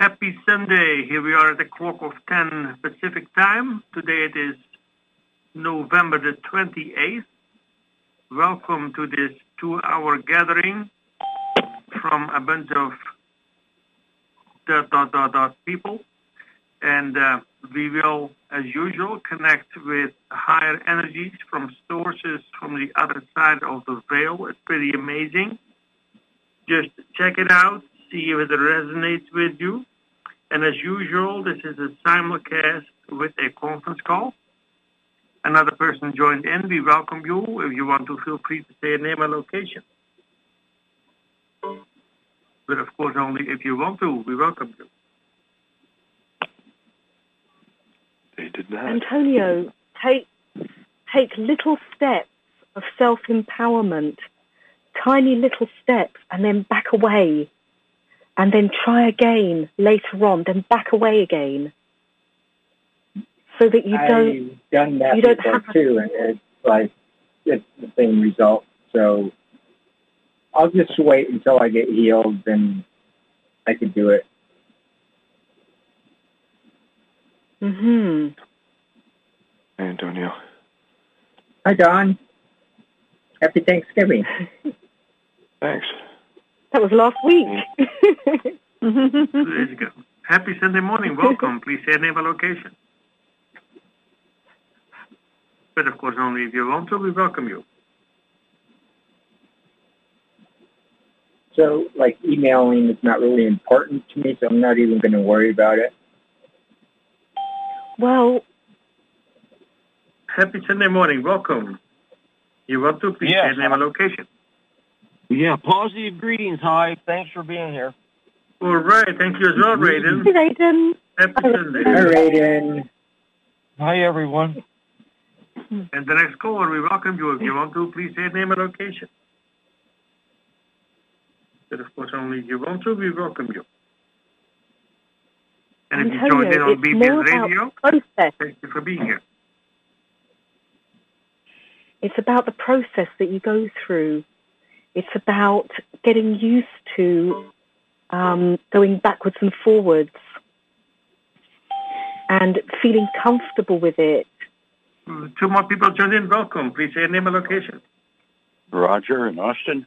Happy Sunday. Here we are at the clock of 10 Pacific time. Today it is November the 28th. Welcome to this two-hour gathering from a bunch of dot, dot, dot, dot people. And uh, we will, as usual, connect with higher energies from sources from the other side of the veil. It's pretty amazing. Just check it out, see if it resonates with you. And as usual, this is a simulcast with a conference call. Another person joined in. We welcome you. If you want to, feel free to say a name and location. But of course, only if you want to. We welcome you. They did not. Antonio, take take little steps of self empowerment, tiny little steps, and then back away, and then try again later on, then back away again, so that you don't. I've done that you don't before have a- too, and it's like it's the same result. So I'll just wait until I get healed, then I can do it. Mm hmm Hey, Antonio. Hi, Don. Happy Thanksgiving. Thanks. That was last week. Two days ago. Happy Sunday morning. Welcome. Please say a name and location. But of course, only if you want to. We welcome you. So, like, emailing is not really important to me, so I'm not even going to worry about it. well, Happy Sunday morning. Welcome. You want to? Please Yes. say name and location. Yeah, positive greetings. Hi, thanks for being here. All right. Thank you as well, Raiden. hey, Aidan. Happy Sunday. All right, and Hi, everyone. And the next caller, we welcome you. If you want to, please say name and location. But of course, only if you want to, we welcome you. And if you joined in on it's BBS Radio, process. thank you for being here. It's about the process that you go through. It's about getting used to um, going backwards and forwards and feeling comfortable with it. Two more people joined in. Welcome. Please say your name and location. Roger in Austin.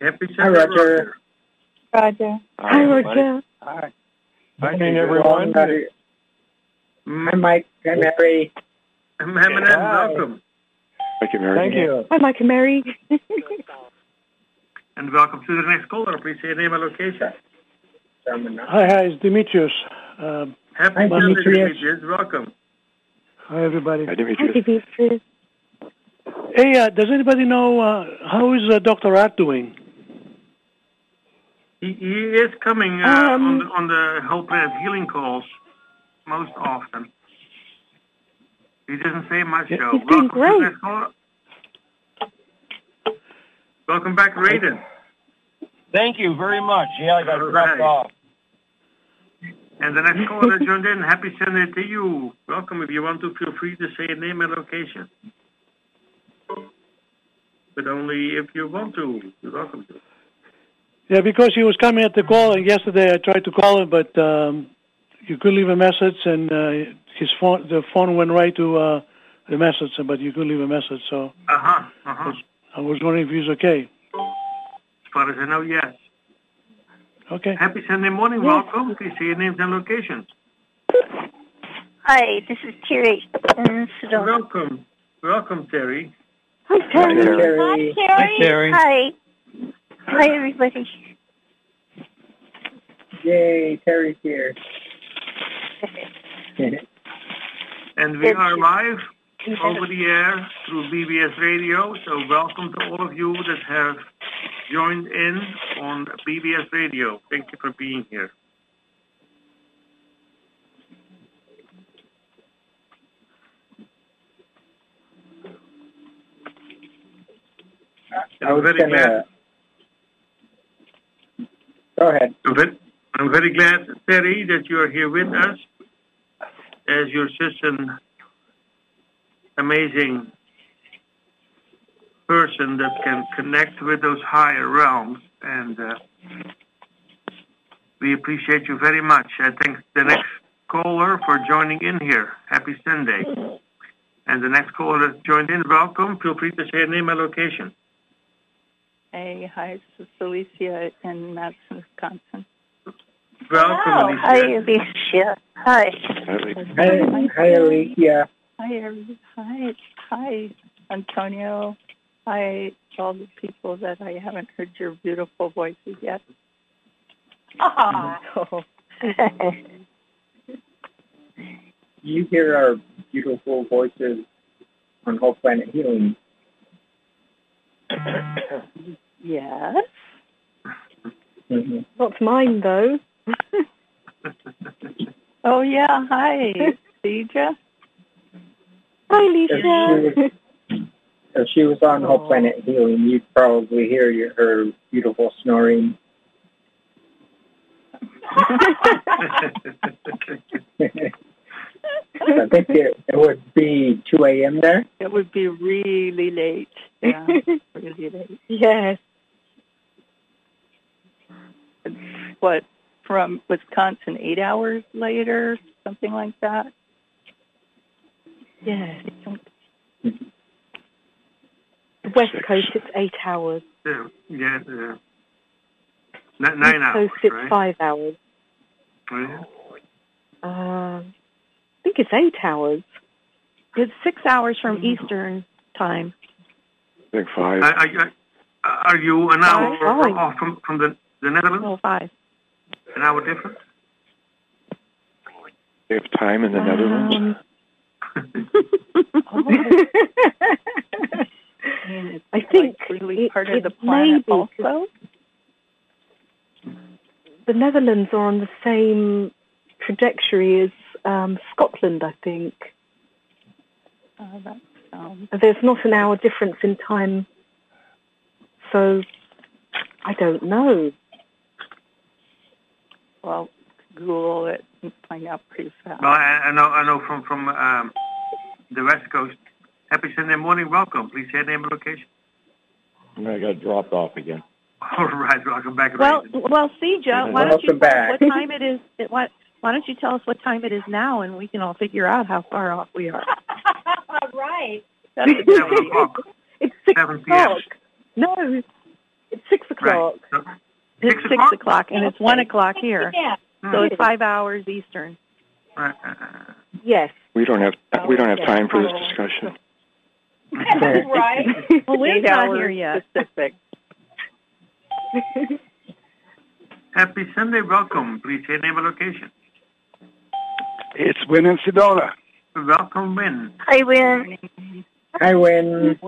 Happy Sunday, Hi, Roger. Roger. Hi, Hi. Roger. Hi. Hi, everyone. Hi, Mm, Mike. Hi, Mary. Mohammed, Hi. welcome. Thank you, Mary. Thank you. Hi, Mike and Mary. And welcome to the next caller. Please say a name and location. Hi, hi, it's Demetrius. Um, Happy Hi, Sunday, Demetrius. Demetrius. Welcome. hi, everybody. Hi, Demetrius. Hi, Demetrius. Hey, uh, does anybody know uh, how is uh, Dr. Art doing? He, he is coming uh, Um, on, the, on the whole planet healing calls most often. He doesn't say much He's though. doing Welcome great. The next caller. Welcome back, Raiden. Thank you very much. Yeah, I got All dropped right. off. And the next caller that joined in, happy Sunday to you. Welcome. If you want to, feel free to say a name and location. But only if you want to. You're welcome to. Yeah, because he was coming at the call, and yesterday I tried to call him, but um, you could leave a message, and uh, his phone, the phone went right to uh, the message, but you could leave a message. So Uh-huh. Uh-huh. I was wondering if he's okay. As far as I know, yes. Okay. Happy Sunday morning. Yes. Welcome. Please say your names and locations. Hi, this is Terry in Sedona. Welcome. Welcome, Terry. Hi, Hi, Terry. Terry. Hi, Terry. Terry. Hi. Hi, everybody. Yay, Terry's here. And we are live over the air through BBS Radio. So welcome to all of you that have joined in on BBS Radio. Thank you for being here. I was very gonna. glad. Go ahead. I'm very, glad, Terry, that you are here with us as you're such an amazing person that can connect with those higher realms. And uh, we We appreciate you very much. I thank the next caller for joining in here. Happy Sunday. And the next caller that joined in, welcome. Feel free to say your name and location. Hey, hi, this is Alicia in Madison, Wisconsin. Welcome, Hello. Alicia. Hi, Alicia. Hi. Hi, hi, Alicia. Hi, hi, hi, Antonio. Hi, all the people that I haven't heard your beautiful voices yet. So, You hear our beautiful voices on Whole Planet Healing. yes. Mhm. Not mine though. Oh, yeah, hi, Deidre. Hi, If she Alicia. was, if she was on Whole oh. Planet Healing, you'd probably hear your, her beautiful snoring. I think it, it would be 2 a.m. there. It would be really late. Yeah, really late. yes. It's what, from Wisconsin, eight hours later, something like that? Yes. The West Coast, it's eight hours. Yeah, yeah, yeah. N- nine East hours, Coast, it's right? five hours. Yeah. Um, I think it's eight hours. It's six hours from Eastern time. I think five. Are, are, are you an hour Five. off from, from the, the Netherlands? Oh, five. An hour difference? They have time in the Netherlands. Oh, I I think like really it- part of the planet may be. also. the Netherlands are on the same trajectory as um, Scotland, I think. Uh, that sounds There's not an hour difference in time, so I don't know. well. Google it and find out pretty fast. Well, I, I know, I know from from um, the West Coast. Happy Sunday morning. Welcome. Please say your name and location. I got dropped off again. All right. Welcome back. Well, Raven. well, Sija, why don't you Welcome tell us back. what time it is? it- What? Why don't you tell us what time it is now, and we can all figure out how far off we are. All right. That's a Seven o'clock. It's six 7 p.m. o'clock. No, it's six o'clock. Right. So, It's Six six o'clock? o'clock, and it's one o'clock here, Yeah. So it's five hours Eastern. right. uh, uh, Yes. We don't have we don't have yeah. time for this discussion. right. Well, Lynn's Eight not here yet. Pacific. Happy Sunday. Welcome. Please say your name and location. It's Wynn in Sedona. Welcome, Wynn. Hi, Wynn. Hi, Wynn.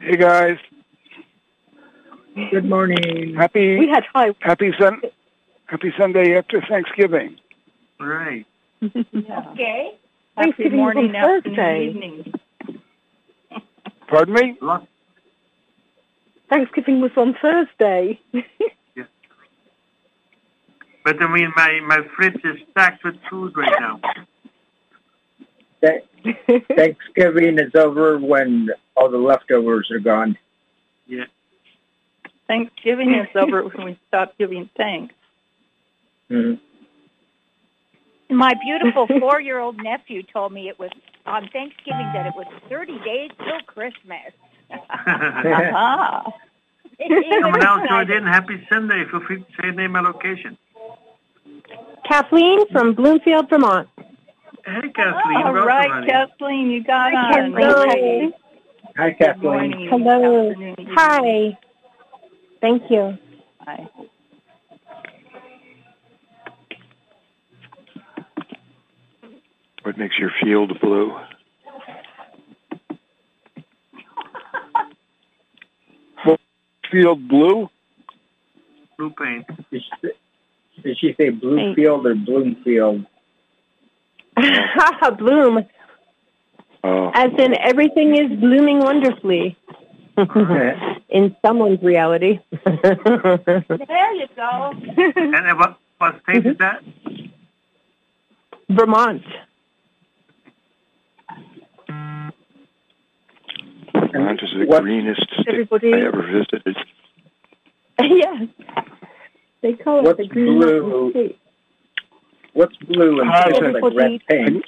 Hey guys, Good morning. happy We had high. happy sun happy Sunday after Thanksgiving. Right. Yeah. Okay. Happy Thanksgiving was morning, afternoon, Thursday. evening. Pardon me? Lot, Thanksgiving was on Thursday. yeah. but I mean, my my fridge is stacked with food right now. Th- Thanksgiving is over when all the leftovers are gone. Yeah. Thanksgiving is over when we stop giving thanks. Mhm. My beautiful four-year-old nephew told me it was on Thanksgiving that it was 30 days till Christmas. Ah, Someone else joined in. Happy Sunday. Feel free to say name and location. Kathleen from Bloomfield, Vermont. Hey, Kathleen. all welcome. Kathleen, you got Hi, on. Kathleen. Hi, Kathleen. morning. Hello. afternoon. Hi. Thank you. Hi. What makes your field blue? Field blue? Blue paint. Did she, did she say Bluefield or Bloomfield? Bloom, Oh, as in everything is blooming wonderfully in someone's reality. There you go. And what what state is that? Vermont. Vermont is the What- greenest state Everybody- I ever visited. yes. They call What's it the Green blue? Mountain State. What's blue and Hi, looks Sid. like red paint?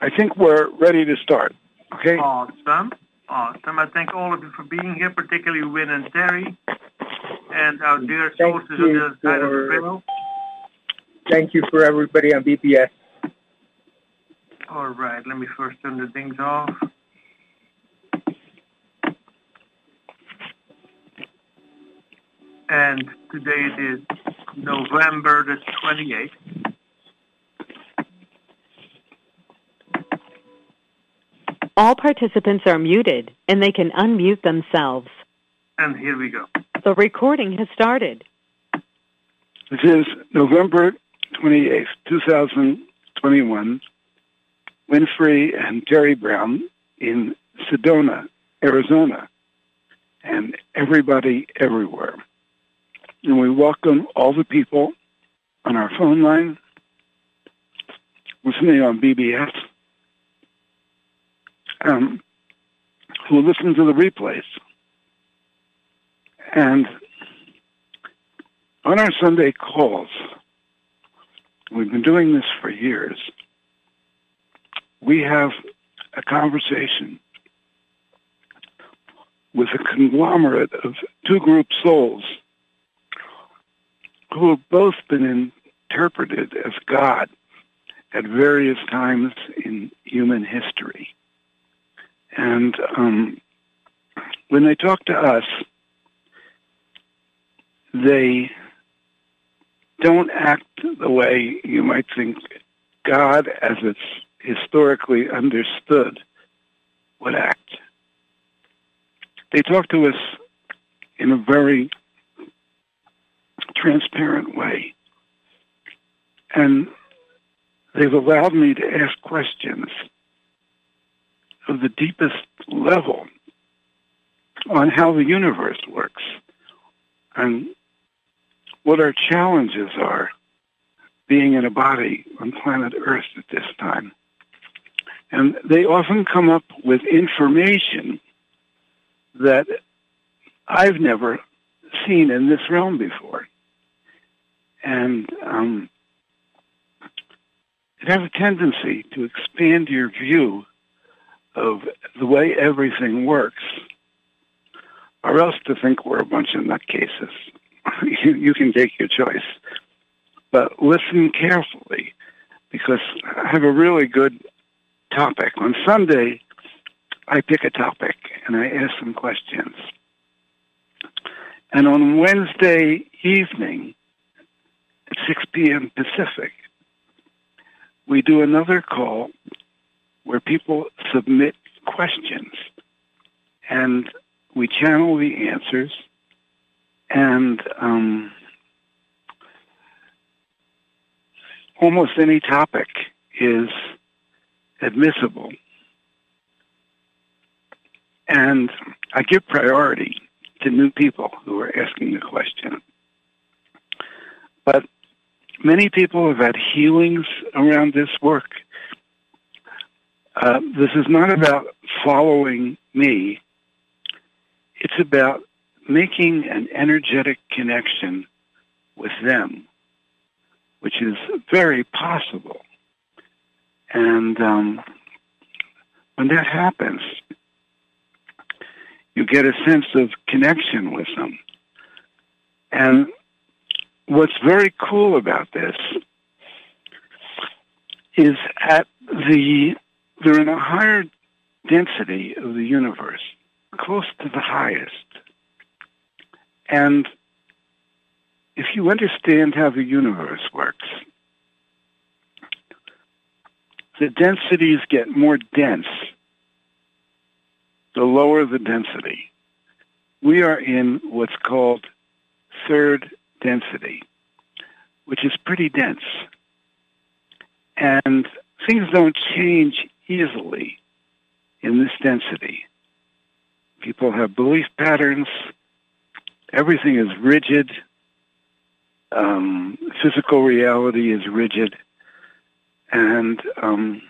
I think we're ready to start. Okay. Awesome. Awesome. I thank all of you for being here, particularly Wynn and Terry, and our dear Thank sources on the you other side of the for- Thank you for everybody on BBS. All right, let me first turn the things off. And today it is November the 28th. All participants are muted and they can unmute themselves. And here we go. The recording has started. This is November 28th, 2021. Wynn Free and Terry Brown in Sedona, Arizona, and everybody everywhere. And we welcome all the people on our phone line, listening on BBS, um, who listen to the replays. And on our Sunday calls, we've been doing this for years. We have a conversation with a conglomerate of two group souls who have both been interpreted as God at various times in human history. And um, when they talk to us, they don't act the way you might think God, as it's historically understood, would act. They talk to us in a very transparent way. And they've allowed me to ask questions of the deepest level on how the universe works and what our challenges are being in a body on planet Earth at this time. And they often come up with information that I've never seen in this realm before. And um, it has a tendency to expand your view of the way everything works, or else to think we're a bunch of nutcases. you, you can take your choice. But listen carefully, because I have a really good topic. On Sunday, I pick a topic and I ask some questions. And on Wednesday evening at 6 p.m. Pacific, we do another call where people submit questions and we channel the answers and um, almost any topic is admissible. And I give priority to new people who are asking the question. But many people have had healings around this work. Uh, this is not about following me. It's about making an energetic connection with them, which is very possible. And um, when that happens, you get a sense of connection with them. And what's very cool about this is at the they're in a higher density of the universe, close to the highest. And if you understand how the universe works, the densities get more dense the lower the density. We are in what's called third density, which is pretty dense. And things don't change easily in this density. People have belief patterns. Everything is rigid. Um, physical reality is rigid. And, um,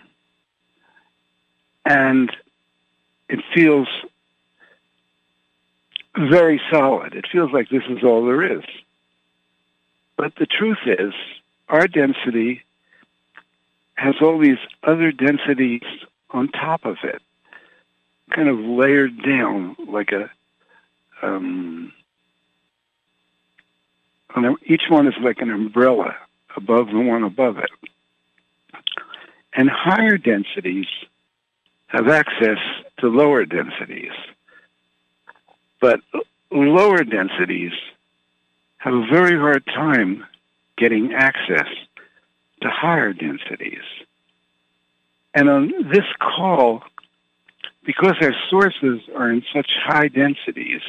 and it feels very solid. It feels like this is all there is. But the truth is, our density has all these other densities on top of it, kind of layered down like a, um, each one is like an umbrella above the one above it. And higher densities have access to lower densities. But lower densities have a very hard time getting access to higher densities. And on this call, because our sources are in such high densities,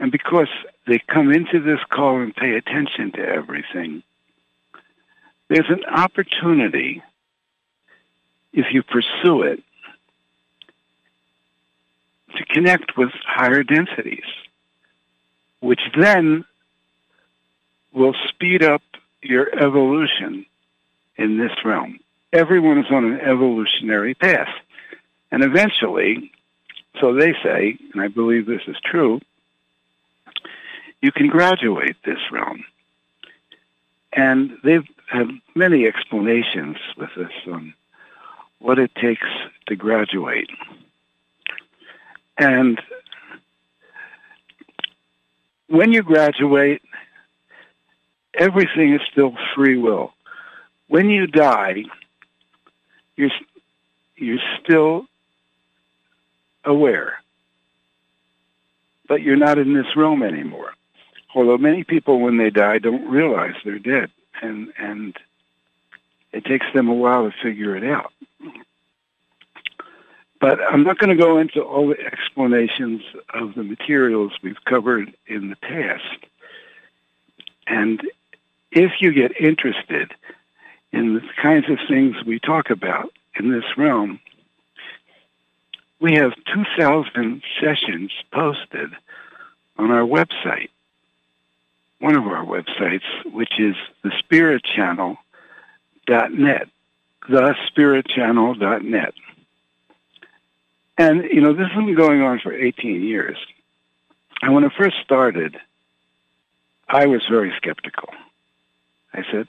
and because they come into this call and pay attention to everything, there's an opportunity, if you pursue it, to connect with higher densities, which then will speed up your evolution in this realm. Everyone is on an evolutionary path. And eventually, so they say, and I believe this is true, you can graduate this realm. And they've had many explanations with this on what it takes to graduate. And when you graduate, everything is still free will. When you die, you're, you're still aware, but you're not in this realm anymore. Although many people, when they die, don't realize they're dead, and and it takes them a while to figure it out. But I'm not going to go into all the explanations of the materials we've covered in the past. And if you get interested in the kinds of things we talk about in this realm, we have 2,000 sessions posted on our website, one of our websites, which is thespiritchannel.net, thespiritchannel.net. And, you know, this has been going on for 18 years. And when it first started, I was very skeptical. I said,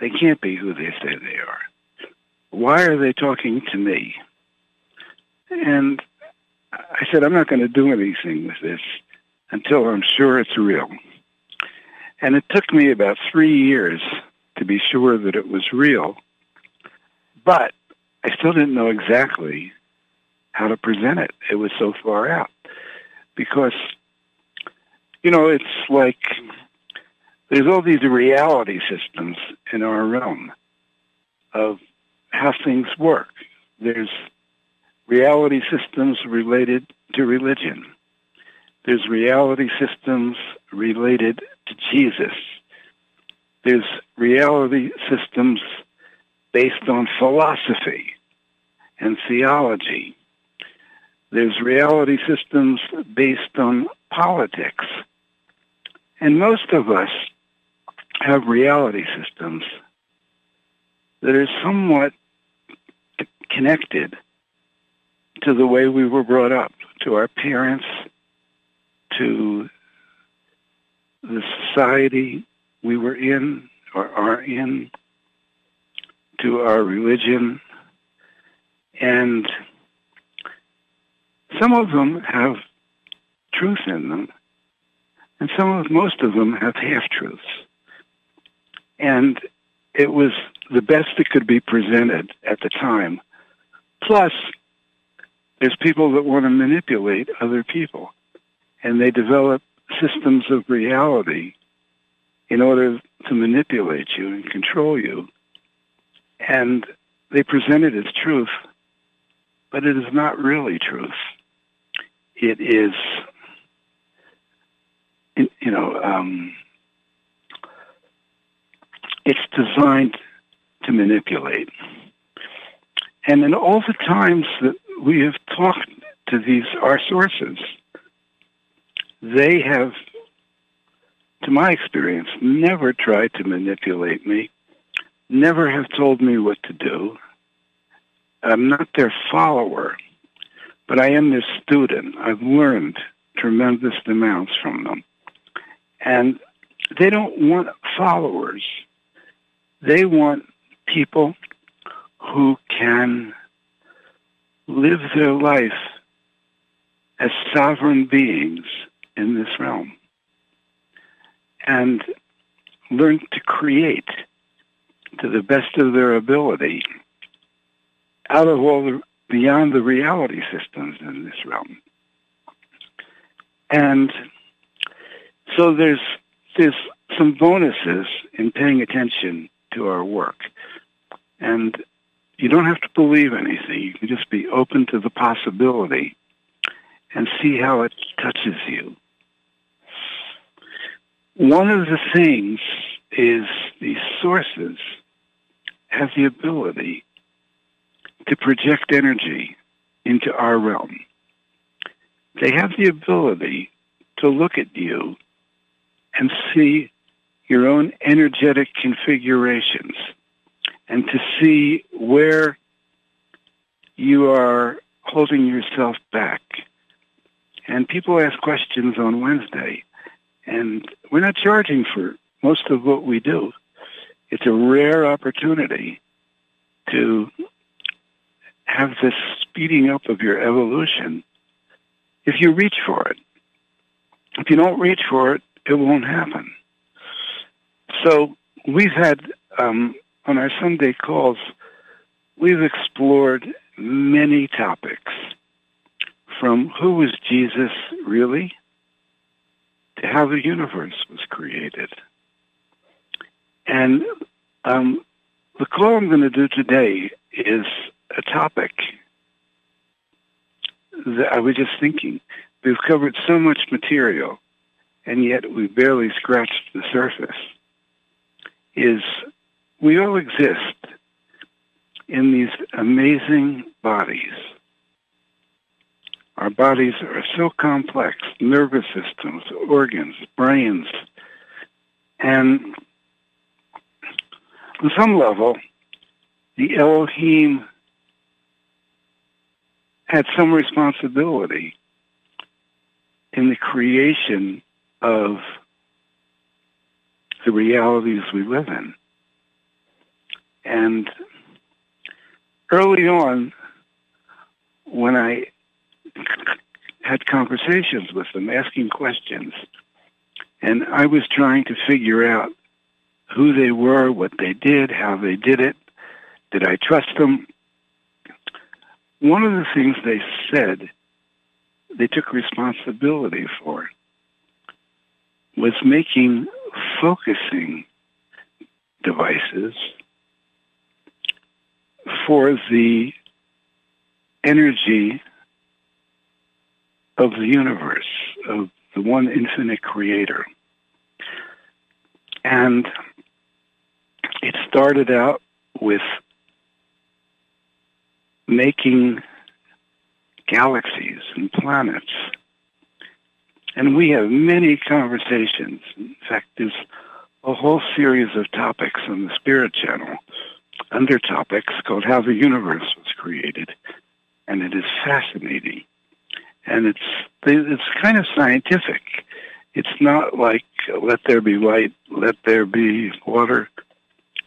they can't be who they say they are. Why are they talking to me? And I said, I'm not going to do anything with this until I'm sure it's real. And it took me about three years to be sure that it was real. But I still didn't know exactly how to present it. It was so far out. Because, you know, it's like there's all these reality systems in our realm of how things work. There's reality systems related to religion. There's reality systems related to Jesus. There's reality systems based on philosophy and theology. There's reality systems based on politics. And most of us have reality systems that are somewhat connected to the way we were brought up, to our parents, to the society we were in or are in, to our religion, and some of them have truth in them, and some of most of them have half truths. And it was the best that could be presented at the time. Plus, there's people that want to manipulate other people, and they develop systems of reality in order to manipulate you and control you. And they present it as truth, but it is not really truth it is, you know, um, it's designed to manipulate. And in all the times that we have talked to these, our sources, they have, to my experience, never tried to manipulate me, never have told me what to do. I'm not their follower but I am their student. I've learned tremendous amounts from them. And they don't want followers. They want people who can live their life as sovereign beings in this realm and learn to create to the best of their ability out of all the beyond the reality systems in this realm. And so there's there's some bonuses in paying attention to our work. And you don't have to believe anything. You can just be open to the possibility and see how it touches you. One of the things is these sources have the ability to project energy into our realm. They have the ability to look at you and see your own energetic configurations and to see where you are holding yourself back. And people ask questions on Wednesday, and we're not charging for most of what we do. It's a rare opportunity to have this speeding up of your evolution if you reach for it. If you don't reach for it, it won't happen. So we've had um, on our Sunday calls, we've explored many topics from who was Jesus really to how the universe was created. And um, the call I'm going to do today is a topic that I was just thinking. We've covered so much material, and yet we barely scratched the surface. Is we all exist in these amazing bodies. Our bodies are so complex, nervous systems, organs, brains, and on some level, the Elohim had some responsibility in the creation of the realities we live in. And early on, when I had conversations with them, asking questions, and I was trying to figure out who they were, what they did, how they did it, did I trust them? One of the things they said they took responsibility for was making focusing devices for the energy of the universe, of the one infinite creator. And it started out with making galaxies and planets. And we have many conversations. In fact, there's a whole series of topics on the Spirit Channel under topics called How the Universe Was Created. And it is fascinating. And it's, it's kind of scientific. It's not like let there be light, let there be water.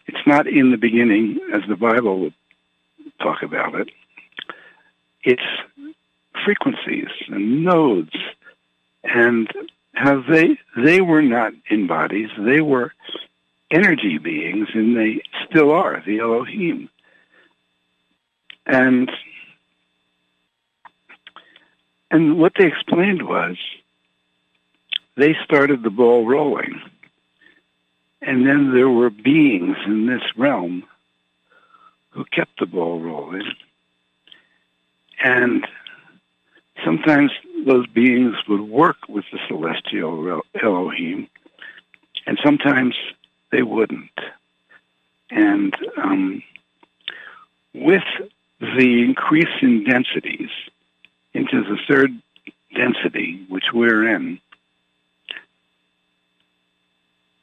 It's not in the beginning as the Bible would talk about it. It's frequencies and nodes and how they they were not in bodies, they were energy beings and they still are, the Elohim. And and what they explained was they started the ball rolling. And then there were beings in this realm who kept the ball rolling. And sometimes those beings would work with the celestial Elohim, and sometimes they wouldn't. And um, with the increase in densities into the third density, which we're in,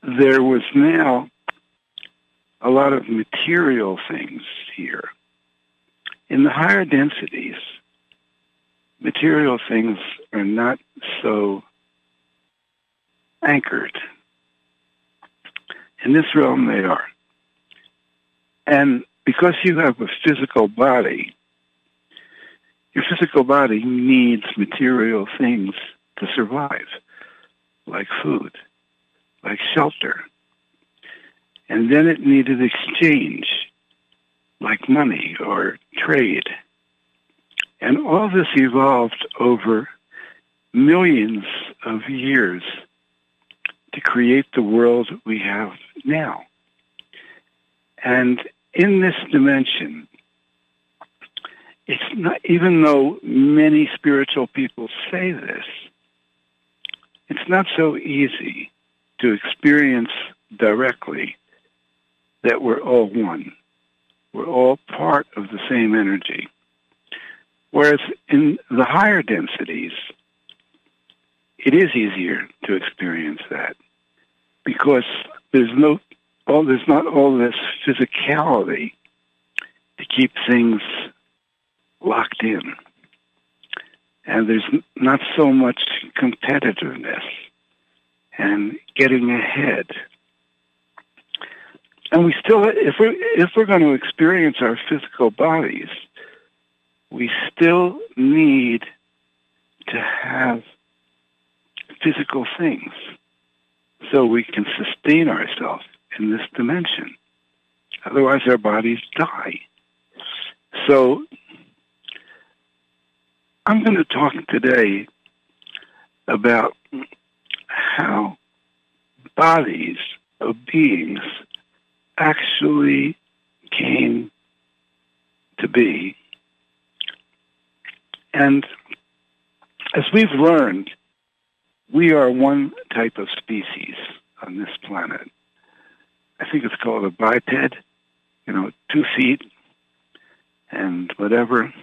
there was now a lot of material things here. In the higher densities, material things are not so anchored. In this realm, they are. And because you have a physical body, your physical body needs material things to survive, like food, like shelter. And then it needed exchange, like money or trade. And all this evolved over millions of years to create the world we have now. And in this dimension, it's not, even though many spiritual people say this, it's not so easy to experience directly that we're all one. We're all part of the same energy. Whereas in the higher densities, it is easier to experience that because there's no, all, there's not all this physicality to keep things locked in. And there's not so much competitiveness and getting ahead. And we still, if we're, if we're going to experience our physical bodies, we still need to have physical things so we can sustain ourselves in this dimension. Otherwise, our bodies die. So, I'm going to talk today about how bodies of beings actually came to be. And as we've learned, we are one type of species on this planet. I think it's called a biped, you know, two feet and whatever.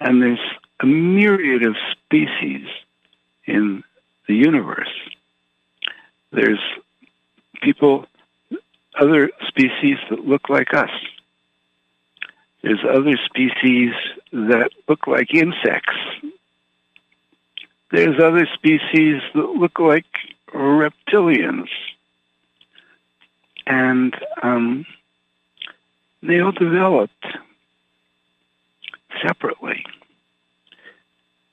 And there's a myriad of species in the universe. There's people, other species that look like us. There's other species that look like insects. There's other species that look like reptilians. And um, they all developed separately.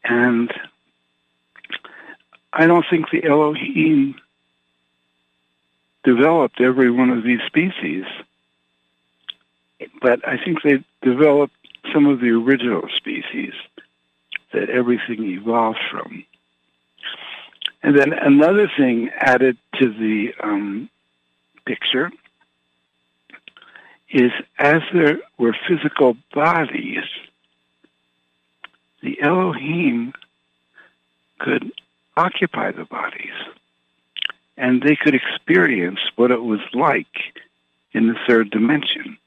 And I don't think the Elohim developed every one of these species, but I think they developed some of the original species that everything evolved from. And then another thing added to the um, picture is as there were physical bodies, the Elohim could occupy the bodies and they could experience what it was like in the third dimension.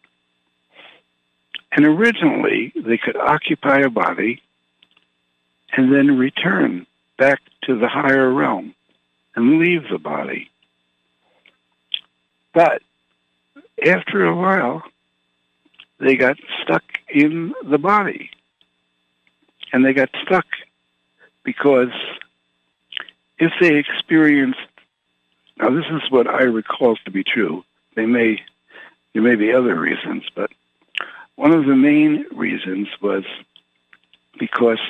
And originally, they could occupy a body and then return back to the higher realm and leave the body. But after a while, they got stuck in the body. And they got stuck because if they experienced, now this is what I recall to be true. They may, there may be other reasons, but one of the main reasons was because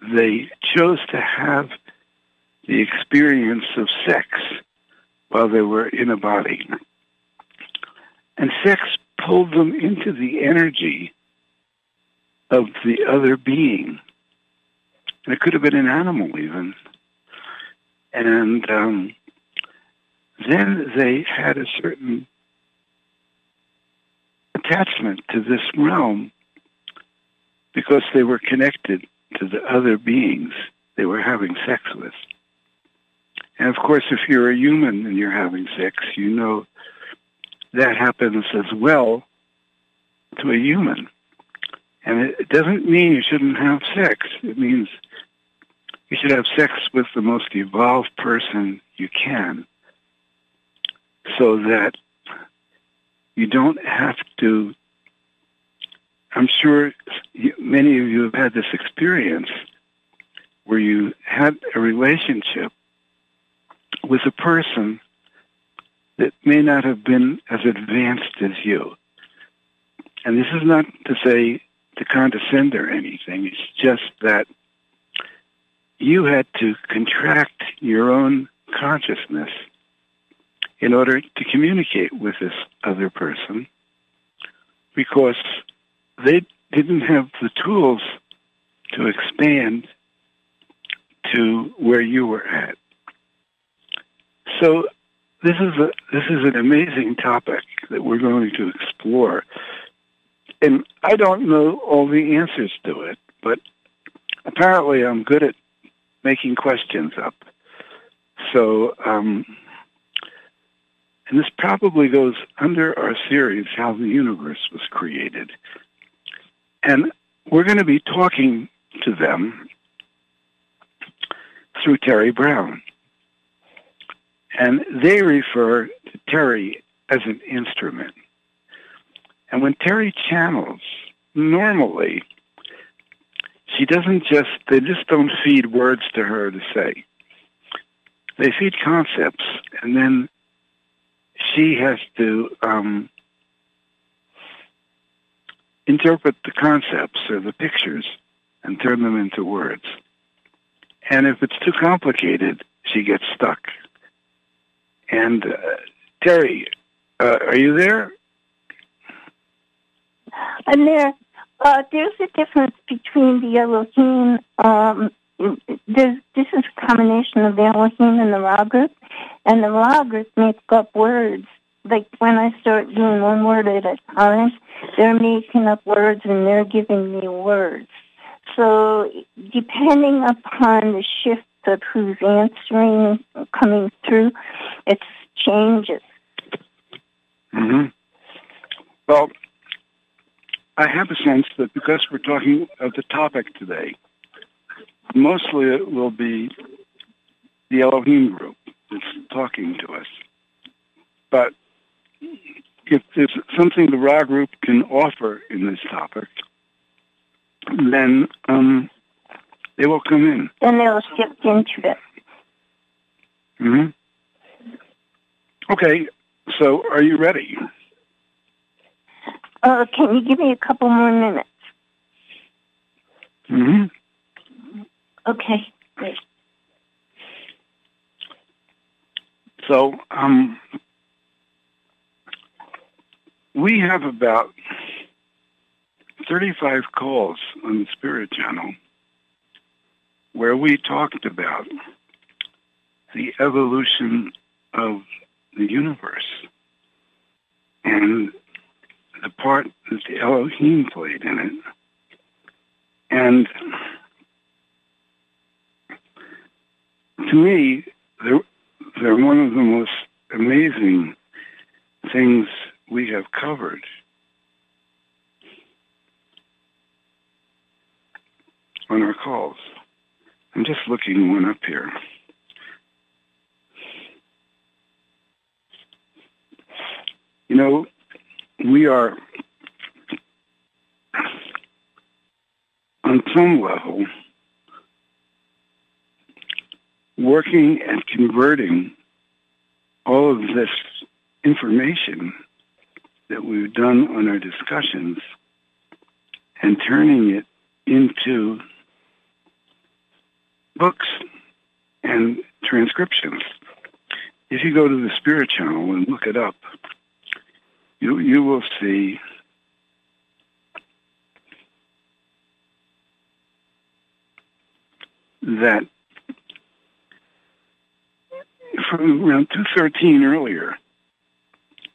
they chose to have the experience of sex while they were in a body. And sex pulled them into the energy of the other being. And it could have been an animal even. And um, then they had a certain attachment to this realm because they were connected to the other beings they were having sex with. And of course, if you're a human and you're having sex, you know that happens as well to a human. And it doesn't mean you shouldn't have sex. It means you should have sex with the most evolved person you can so that you don't have to. I'm sure many of you have had this experience where you had a relationship with a person that may not have been as advanced as you. And this is not to say to condescend or anything. It's just that you had to contract your own consciousness in order to communicate with this other person because they didn't have the tools to expand to where you were at. So this is a this is an amazing topic that we're going to explore. And I don't know all the answers to it, but apparently I'm good at making questions up. So um, and this probably goes under our series, How the Universe Was Created. And we're going to be talking to them through Terry Brown. And they refer to Terry as an instrument. And when Terry channels, normally she doesn't just, they just don't feed words to her to say. They feed concepts and then she has to um, interpret the concepts or the pictures and turn them into words. And if it's too complicated, she gets stuck. And uh, Terry, uh, are you there? I'm there. Uh, there's a difference between the Elohim. Um, there's, this is a combination of the Elohim and the Ra group, and the Ra group makes up words. Like when I start doing one word at a time, they're making up words and they're giving me words. So depending upon the shift of who's answering, coming through, it changes. hmm Well, I have a sense that because we're talking of the topic today, mostly it will be the Elohim group that's talking to us. But if there's something the Ra group can offer in this topic, then um, they will come in. Then they'll shift into it. hmm Okay, so are you ready? Uh, can you give me a couple more minutes? hmm Okay, great. So um, we have about 35 calls on the Spirit Channel where we talked about the evolution of the universe and the part that the Elohim played in it. And to me, they're, they're one of the most amazing things we have covered. On our calls. I'm just looking one up here. You know, we are on some level working and converting all of this information that we've done on our discussions and turning it into books and transcriptions. If you go to the Spirit Channel and look it up, you you will see that from around 213 earlier,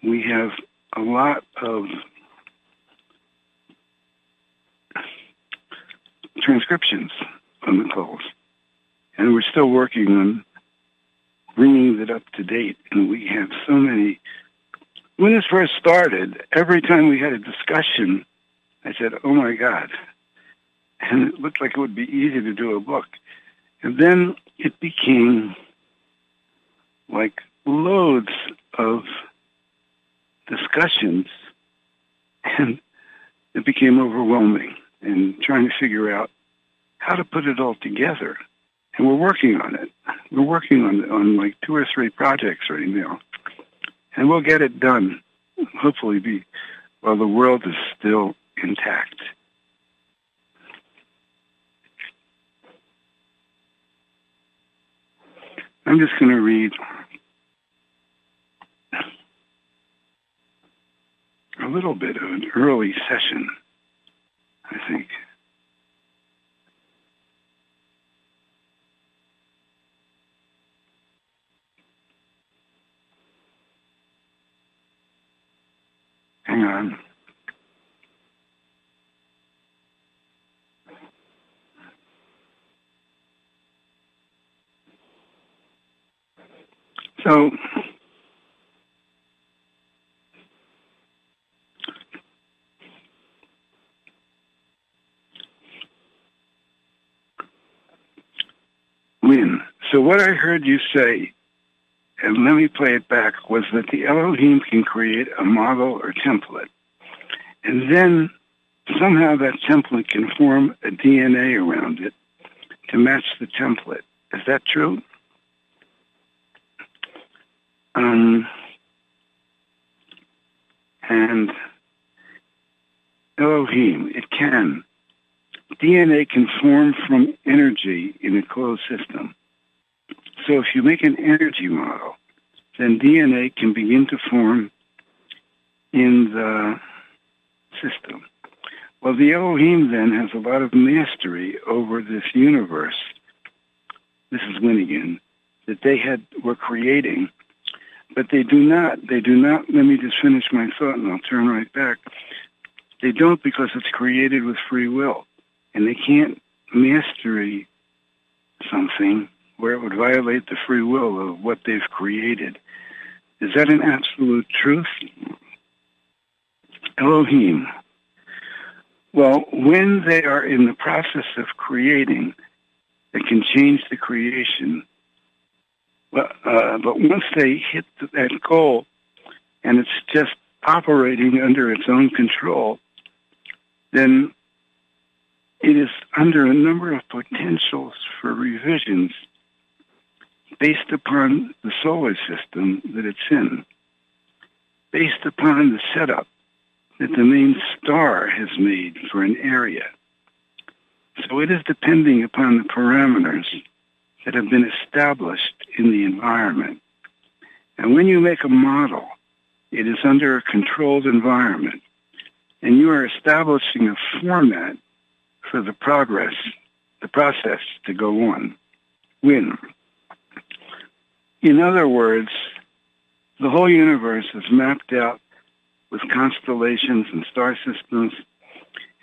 we have a lot of transcriptions on the calls. And we're still working on bringing it up to date. And we have so many. When this first started, every time we had a discussion, I said, oh my God. And it looked like it would be easy to do a book. And then it became like loads of discussions and it became overwhelming and trying to figure out how to put it all together. And we're working on it. We're working on on like two or three projects right now. and we'll get it done. Hopefully, be while the world is still intact. I'm just going to read a little bit of an early session, I think. Hang on. So, Lynn, so what I heard you say, and let me play it back, was that the Elohim can create a model or template. And then somehow that template can form a DNA around it to match the template. Is that true? Um, and Elohim, it can. DNA can form from energy in a closed system. So if you make an energy model, then DNA can begin to form in the system. Well, the Elohim then has a lot of mastery over this universe. This is Winnigan that they had were creating, but they do not. They do not. Let me just finish my thought, and I'll turn right back. They don't because it's created with free will, and they can't mastery something where it would violate the free will of what they've created. Is that an absolute truth? Elohim. Well, when they are in the process of creating, they can change the creation. But, uh, but once they hit that goal and it's just operating under its own control, then it is under a number of potentials for revisions based upon the solar system that it's in, based upon the setup that the main star has made for an area. So it is depending upon the parameters that have been established in the environment. And when you make a model, it is under a controlled environment. And you are establishing a format for the progress, the process to go on. When in other words, the whole universe is mapped out with constellations and star systems,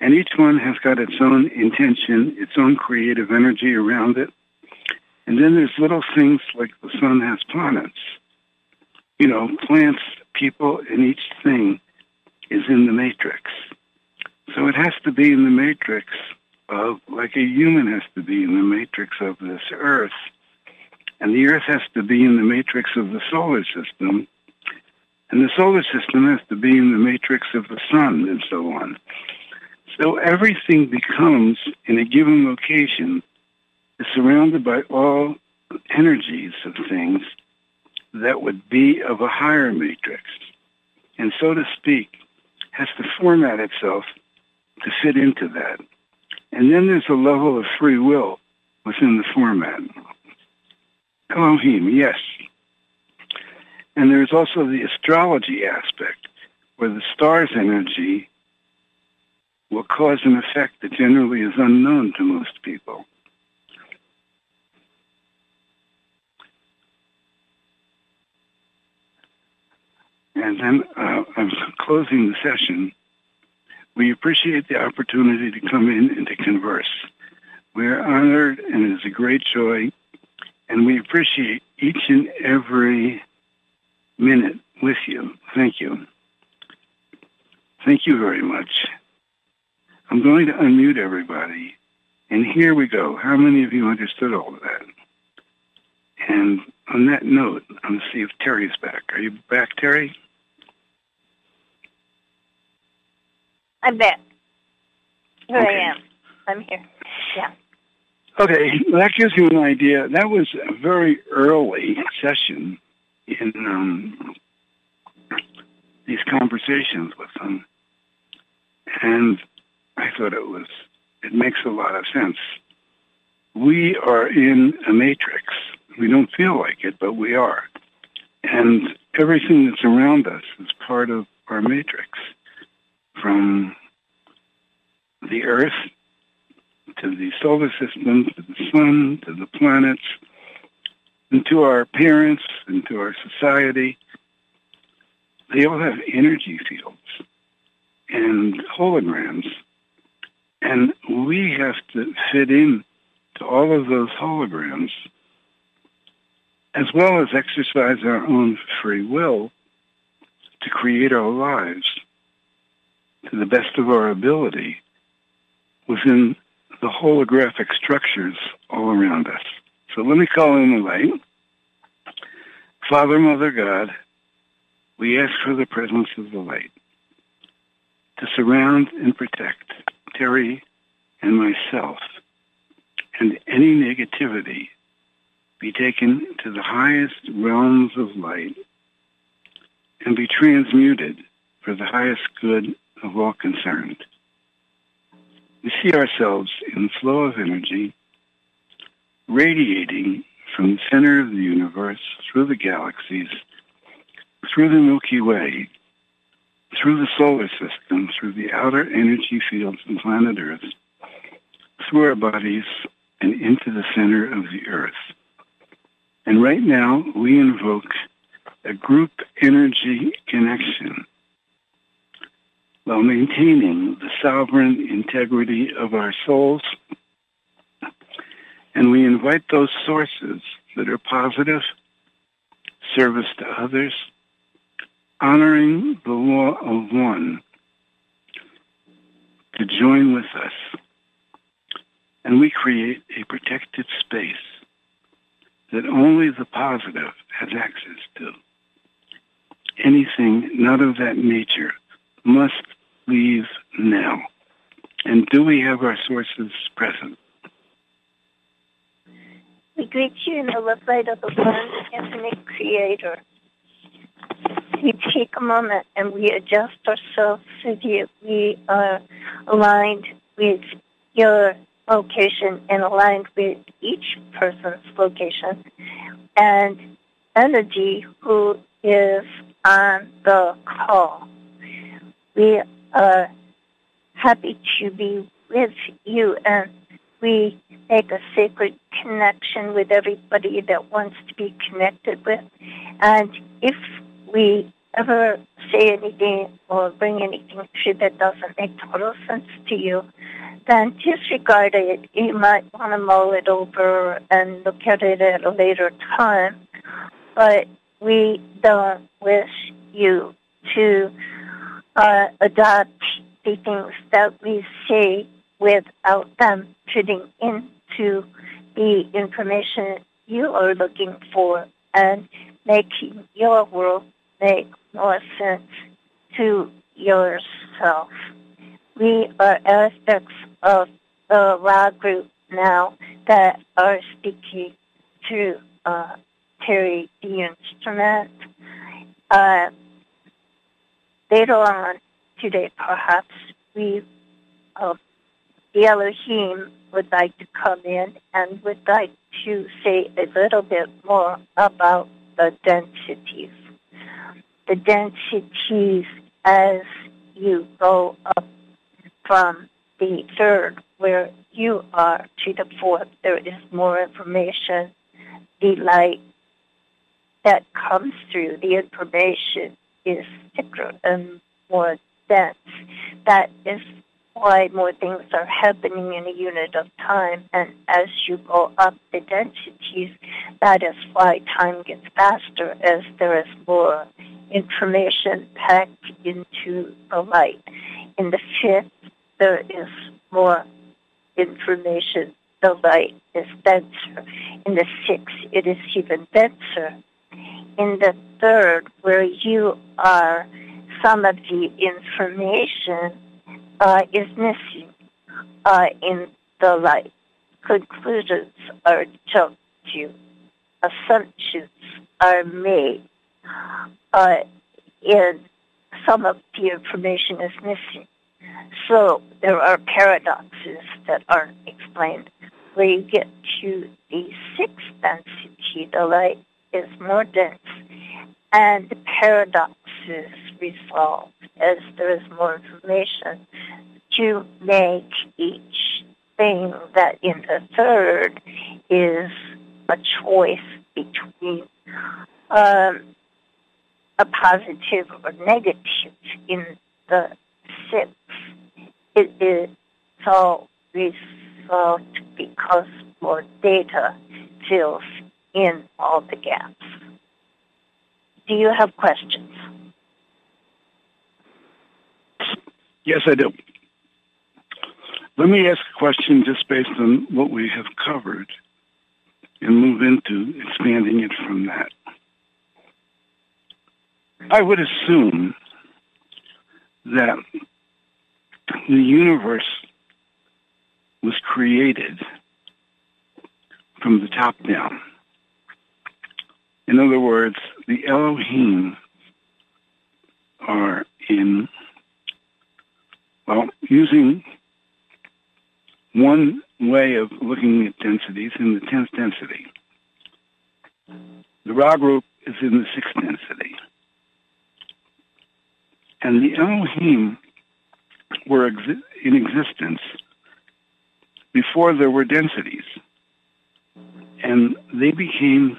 and each one has got its own intention, its own creative energy around it. And then there's little things like the sun has planets. You know, plants, people, and each thing is in the matrix. So it has to be in the matrix of, like a human has to be in the matrix of this earth and the Earth has to be in the matrix of the solar system, and the solar system has to be in the matrix of the sun, and so on. So everything becomes, in a given location, is surrounded by all energies of things that would be of a higher matrix, and so to speak, has to format itself to fit into that. And then there's a level of free will within the format. Elohim, yes. And there's also the astrology aspect, where the star's energy will cause an effect that generally is unknown to most people. And then uh, I'm closing the session. We appreciate the opportunity to come in and to converse. We are honored and it is a great joy and we appreciate each and every minute with you. Thank you. Thank you very much. I'm going to unmute everybody. And here we go. How many of you understood all of that? And on that note, I'm going to see if Terry's back. Are you back, Terry? I'm back. Here Okay. I am. I'm here. Yeah. Okay, that gives you an idea. That was a very early session in um, these conversations with them. And I thought it was, it makes a lot of sense. We are in a matrix. We don't feel like it, but we are. And everything that's around us is part of our matrix. From the earth to the solar system, to the sun, to the planets, and to our parents, and to our society. They all have energy fields and holograms. And we have to fit in to all of those holograms, as well as exercise our own free will to create our lives to the best of our ability within the holographic structures all around us. So let me call in the light. Father, Mother, God, we ask for the presence of the light to surround and protect Terry and myself and any negativity be taken to the highest realms of light and be transmuted for the highest good of all concerned. We see ourselves in the flow of energy radiating from the center of the universe through the galaxies, through the Milky Way, through the solar system, through the outer energy fields of planet Earth, through our bodies, and into the center of the Earth. And right now, we invoke a group energy connection while maintaining the sovereign integrity of our souls. And we invite those sources that are positive, service to others, honoring the law of one, to join with us. And we create a protected space that only the positive has access to. Anything not of that nature must leave now. And do we have our sources present? We greet you in the love light of the one infinite creator. We take a moment and we adjust ourselves so that we are aligned with your location and aligned with each person's location and energy who is on the call. We are happy to be with you and we make a sacred connection with everybody that wants to be connected with. And if we ever say anything or bring anything to that doesn't make total sense to you, then disregard it. You might want to mull it over and look at it at a later time. But we don't wish you to uh, adopt the things that we say without them fitting into the information you are looking for and making your world make more sense to yourself. We are aspects of the Ra group now that are speaking to uh, Terry the instrument. Uh, later on today, perhaps, we, uh, the Elohim would like to come in and would like to say a little bit more about the densities. The densities as you go up from the third where you are to the fourth, there is more information. The light that comes through, the information is thicker and more dense. That is why more things are happening in a unit of time. And as you go up the densities, that is why time gets faster as there is more information packed into the light. In the fifth, there is more information. The light is denser. In the sixth, it is even denser. In the third, where you are, some of the information uh, is missing uh, in the light. Conclusions are jumped to. Assumptions are made. Uh, in some of the information is missing. So there are paradoxes that aren't explained. Where you get to the sixth density, the light is more dense, and the paradoxes resolve as there is more information to make each thing that in the third is a choice between um, a positive or negative in the sixth. It is all resolved because more data fills in all the gaps. Do you have questions? Yes, I do. Let me ask a question just based on what we have covered and move into expanding it from that. I would assume that the universe was created from the top down. In other words, the Elohim are in, well, using one way of looking at densities in the 10th density. The Ra group is in the 6th density. And the Elohim were in existence before there were densities. And they became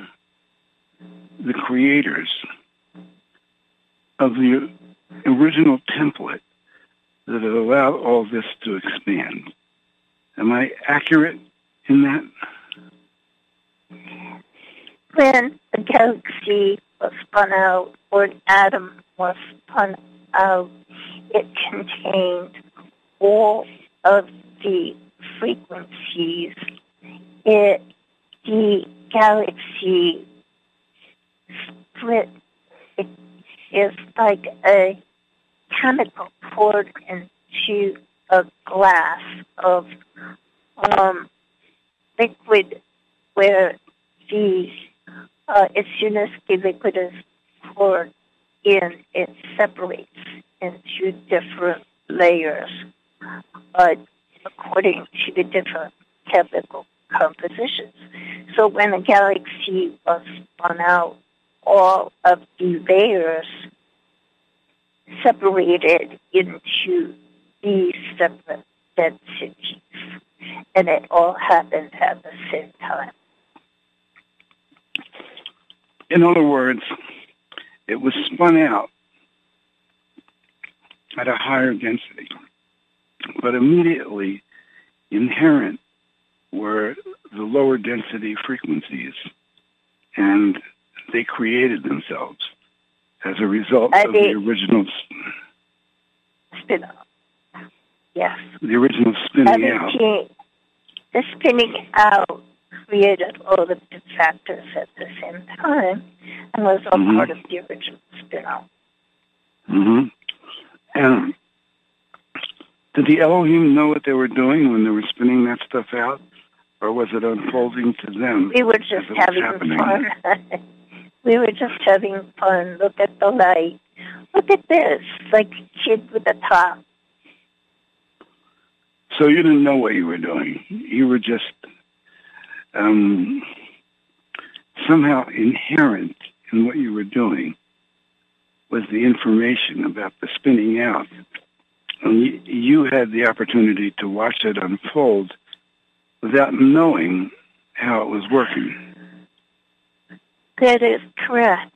the creators of the original template that allowed all this to expand. Am I accurate in that? When the galaxy was spun out, or an atom was spun out, it contained all of the frequencies. It, the galaxy It is like a chemical poured into a glass of um, liquid where the uh, as soon as the liquid is poured in, it separates into different layers uh, according to the different chemical compositions. So when a galaxy was spun out, all of the layers separated into these separate densities. And it all happened at the same time. In other words, it was spun out at a higher density, but immediately inherent were the lower density frequencies, and they created themselves as a result Uh, of the original Spin out. Yes. the original spinning out. The spinning out created all the factors at the same time and was all Mhm. part of the original spin out. hmm And did the Elohim know what they were doing when they were spinning that stuff out, or was it unfolding to them? We were just having happening? fun. we were just having fun. Look at the light. Look at this, like a kid with a top. So you didn't know what you were doing. You were just um, somehow inherent in what you were doing was the information about the spinning out. And you, you had the opportunity to watch it unfold without knowing how it was working. That is correct.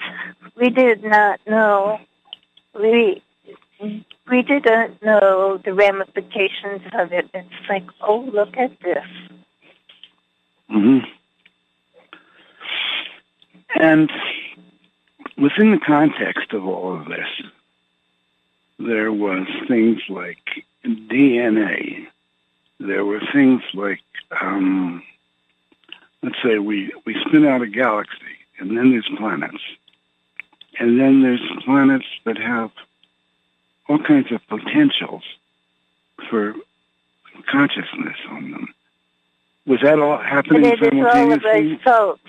We did not know. We we didn't know the ramifications of it. It's like, oh, look at this. hmm And within the context of all of this, there was things like DNA. There were things like, um, let's say we, we spin out a galaxy, and then there's planets. And then there's planets that have all kinds of potentials for consciousness on them. Was that all happening And it is all a simultaneously? result.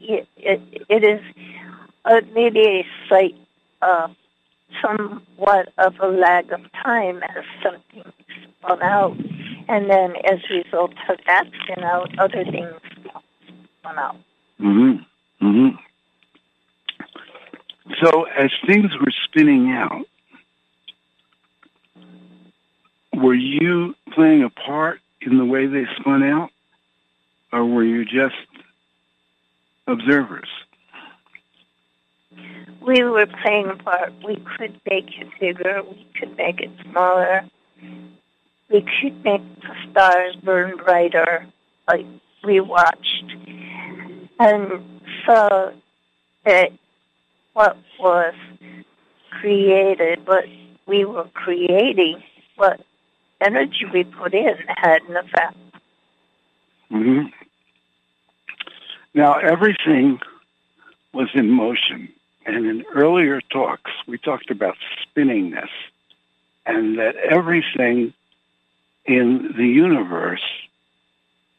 It, it, it is uh, maybe a slight uh, somewhat of a lag of time as something spun out. And then as a result of that spin out, other things spun out. Mm-hmm. Mm-hmm. So as things were spinning out, were you playing a part in the way they spun out, or were you just observers? We were playing a part. We could make it bigger. We could make it smaller. We could make the stars burn brighter, like we watched. And so that what was created, what we were creating, what energy we put in had an effect. hmm Now, everything was in motion. And in earlier talks, we talked about spinningness and that everything in the universe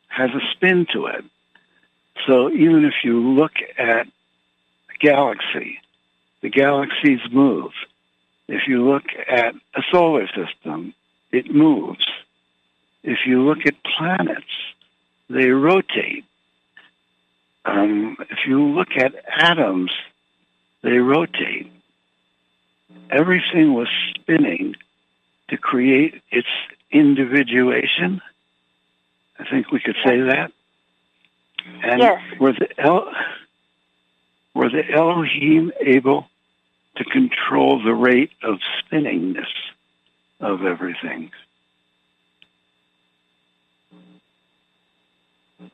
has a spin to it. So even if you look at a galaxy, the galaxies move. If you look at a solar system, it moves. If you look at planets, they rotate. Um, if you look at atoms, they rotate. Everything was spinning to create its individuation. I think we could say that. And Yes. were the El- were the Elohim able to control the rate of spinningness of everything?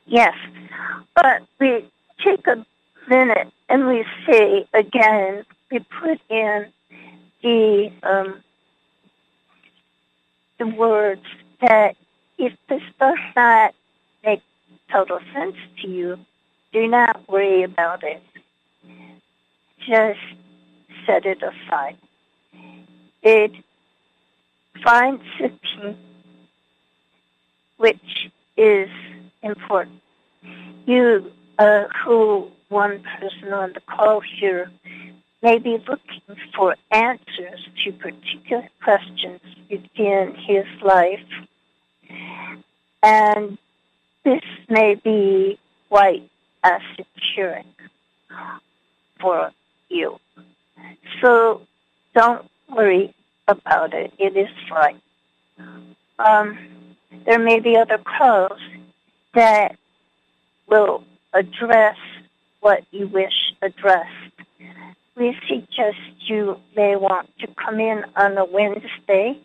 Yes. But we take a minute and we say again, we put in the um, the words that if this does not total sense to you, do not worry about it. Just set it aside. It finds a key which is important. You, uh, who one person on the call here may be looking for answers to particular questions within his life. And this may be white acid curing for you. So don't worry about it. It is fine. Um, there may be other calls that will address what you wish addressed. We suggest you may want to come in on a Wednesday,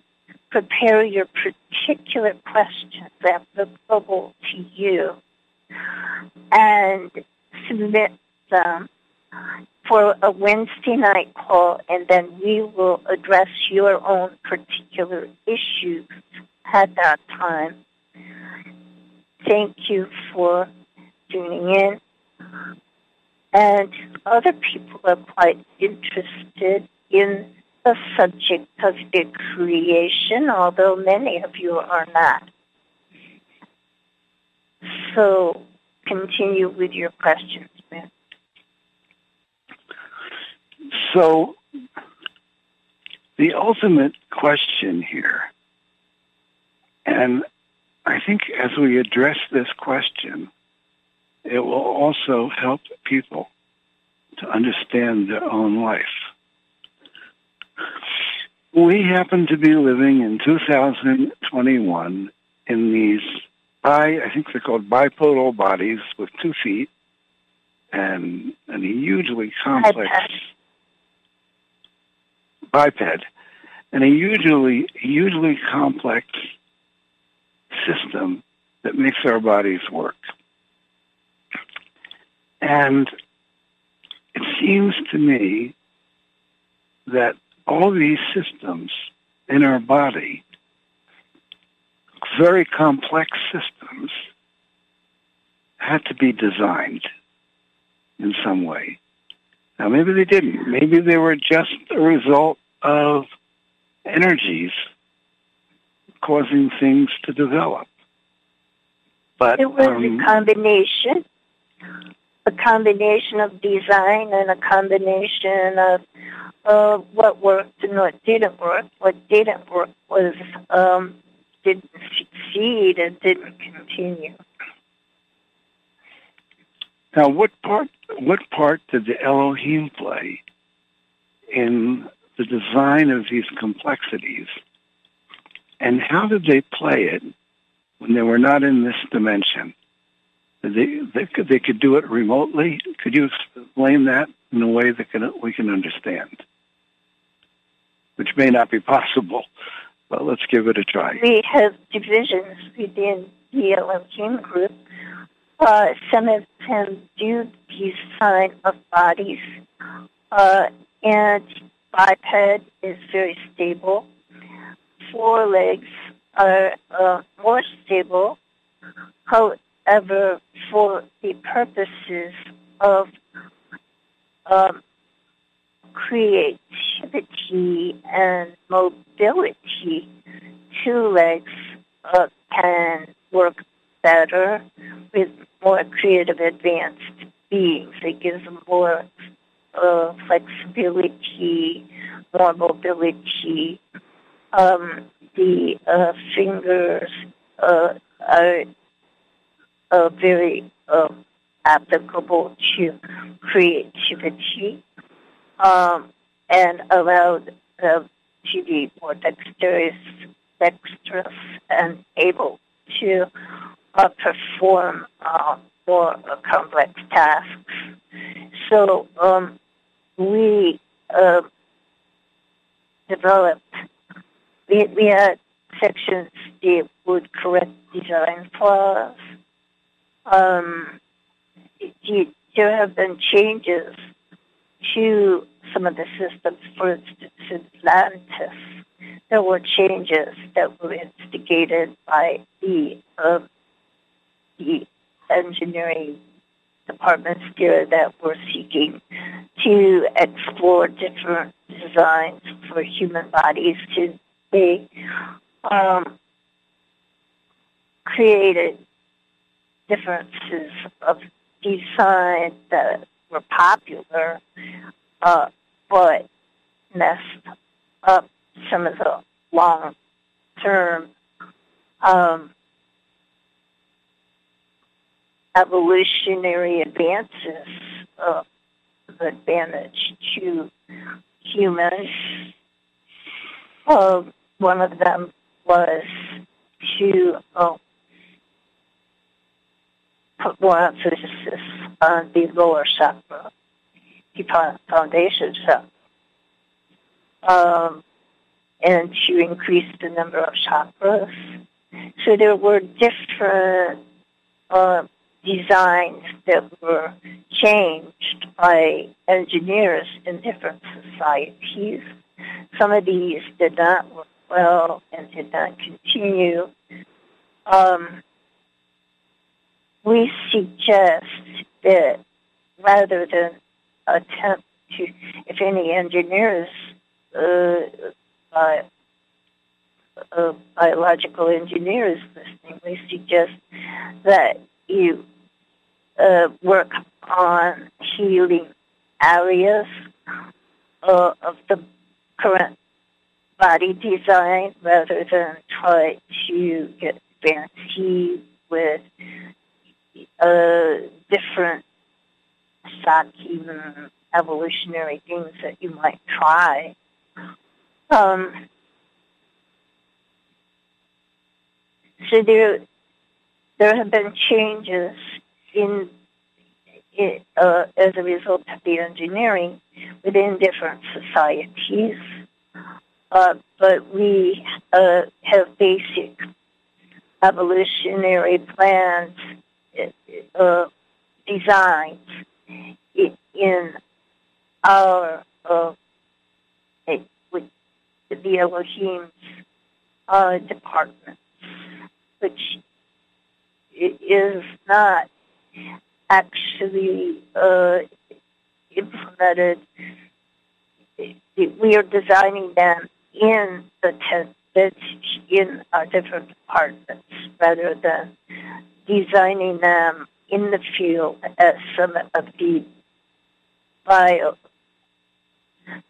prepare your particular questions applicable to you, and submit them for a Wednesday night call, and then we will address your own particular issues at that time. Thank you for tuning in. And other people are quite interested in the subject of the creation, although many of you are not. So continue with your questions, ma'am. So, the ultimate question here, and I think as we address this question, it will also help people to understand their own life. We happen to be living in 2021 in these bi, I think they're called bipodal bodies with two feet and, and a hugely complex biped and a hugely hugely complex system that makes our bodies work. And it seems to me that all these systems in our body, very complex systems, had to be designed in some way. Now, maybe they didn't. Maybe they were just a result of energies causing things to develop. But It was um, a combination a combination of design and a combination of uh, what worked and what didn't work. What didn't work was um, didn't succeed and didn't continue. Now, what part what part did the Elohim play in the design of these complexities, and how did they play it when they were not in this dimension? They they could they could do it remotely. Could you explain that in a way that can, we can understand? Which may not be possible, but let's give it a try. We have divisions within the Elohim group. Uh, some of them do design of bodies, uh, and biped is very stable. Four legs are uh, more stable. However, for the purposes of um, creativity and mobility, two legs uh, can work better with more creative advanced beings. It gives them more uh, flexibility, more mobility. Um, the uh, fingers uh, are uh, very uh, applicable to creativity um, and allow them to be more dexterous, dexterous and able to uh, perform uh, more uh, complex tasks. So um, we uh, developed, we, we had sections that would correct design flaws. Um, there have been changes to some of the systems, for instance, in Atlantis. There were changes that were instigated by the uh, the engineering departments there that were seeking to explore different designs for human bodies to be um, created differences of design that were popular, uh, but messed up some of the long term um, evolutionary advances of advantage to humans. Uh, one of them was to uh, more emphasis on the lower chakra, the foundation chakra, um, and to increase the number of chakras. So there were different uh, designs that were changed by engineers in different societies. Some of these did not work well and did not continue. Um, we suggest that rather than attempt to, if any engineers, uh, uh, biological engineers listening, we suggest that you uh, work on healing areas uh, of the current body design rather than try to get fancy with uh, different shocking evolutionary things that you might try. Um, so there, there have been changes in uh, as a result of the engineering within different societies. Uh, but we uh, have basic evolutionary plans uh, designs in our uh, with the Elohim's uh, departments, which is not actually uh, implemented. We are designing them in the tent in our different departments rather than designing them in the field as some of the bio,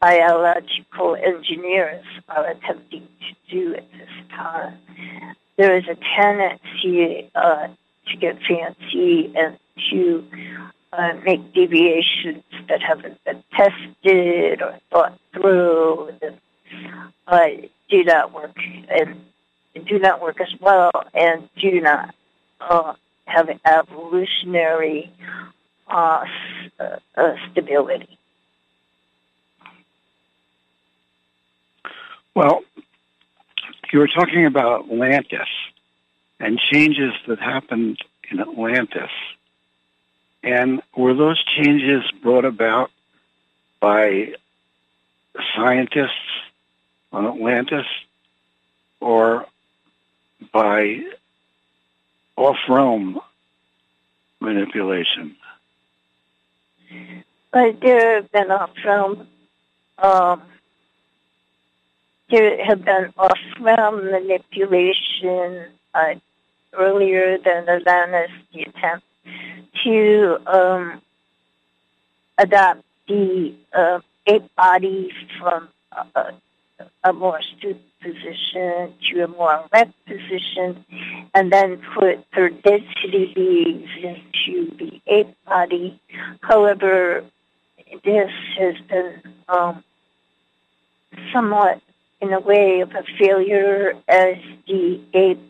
biological engineers are attempting to do at this time. There is a tendency uh, to get fancy and to uh, make deviations that haven't been tested or thought through and uh, do not work and do not work as well and do not uh, have evolutionary uh, uh, stability. Well, you were talking about Atlantis and changes that happened in Atlantis. And were those changes brought about by scientists on Atlantis or by off-realm manipulation? There have been off-realm, um, there have been off-realm manipulation uh, earlier than Atlantis, the attempt to um, adopt the uh, ape body from a, a more stooped position to a more erect position, and then put third density beings into the ape body. However, this has been um, somewhat in a way of a failure as the apes,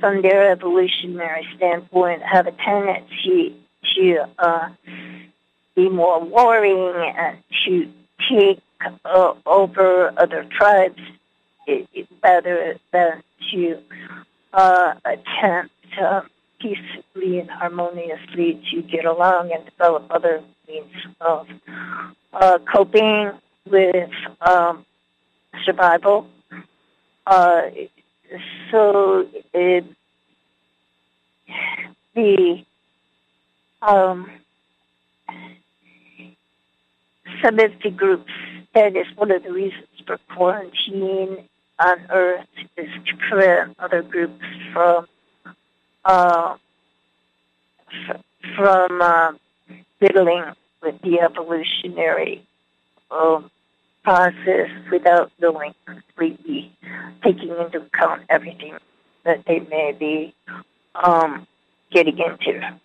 from their evolutionary standpoint, have a tendency to uh, be more warring and to take uh, over other tribes i- i- rather than to uh, attempt uh, peacefully and harmoniously to get along and develop other means of uh, coping with um, survival. Uh, so it, the um, some of the groups, that is one of the reasons for quarantine on Earth, is to prevent other groups from uh, from uh, fiddling with the evolutionary um, process without knowing completely, taking into account everything that they may be um, getting into.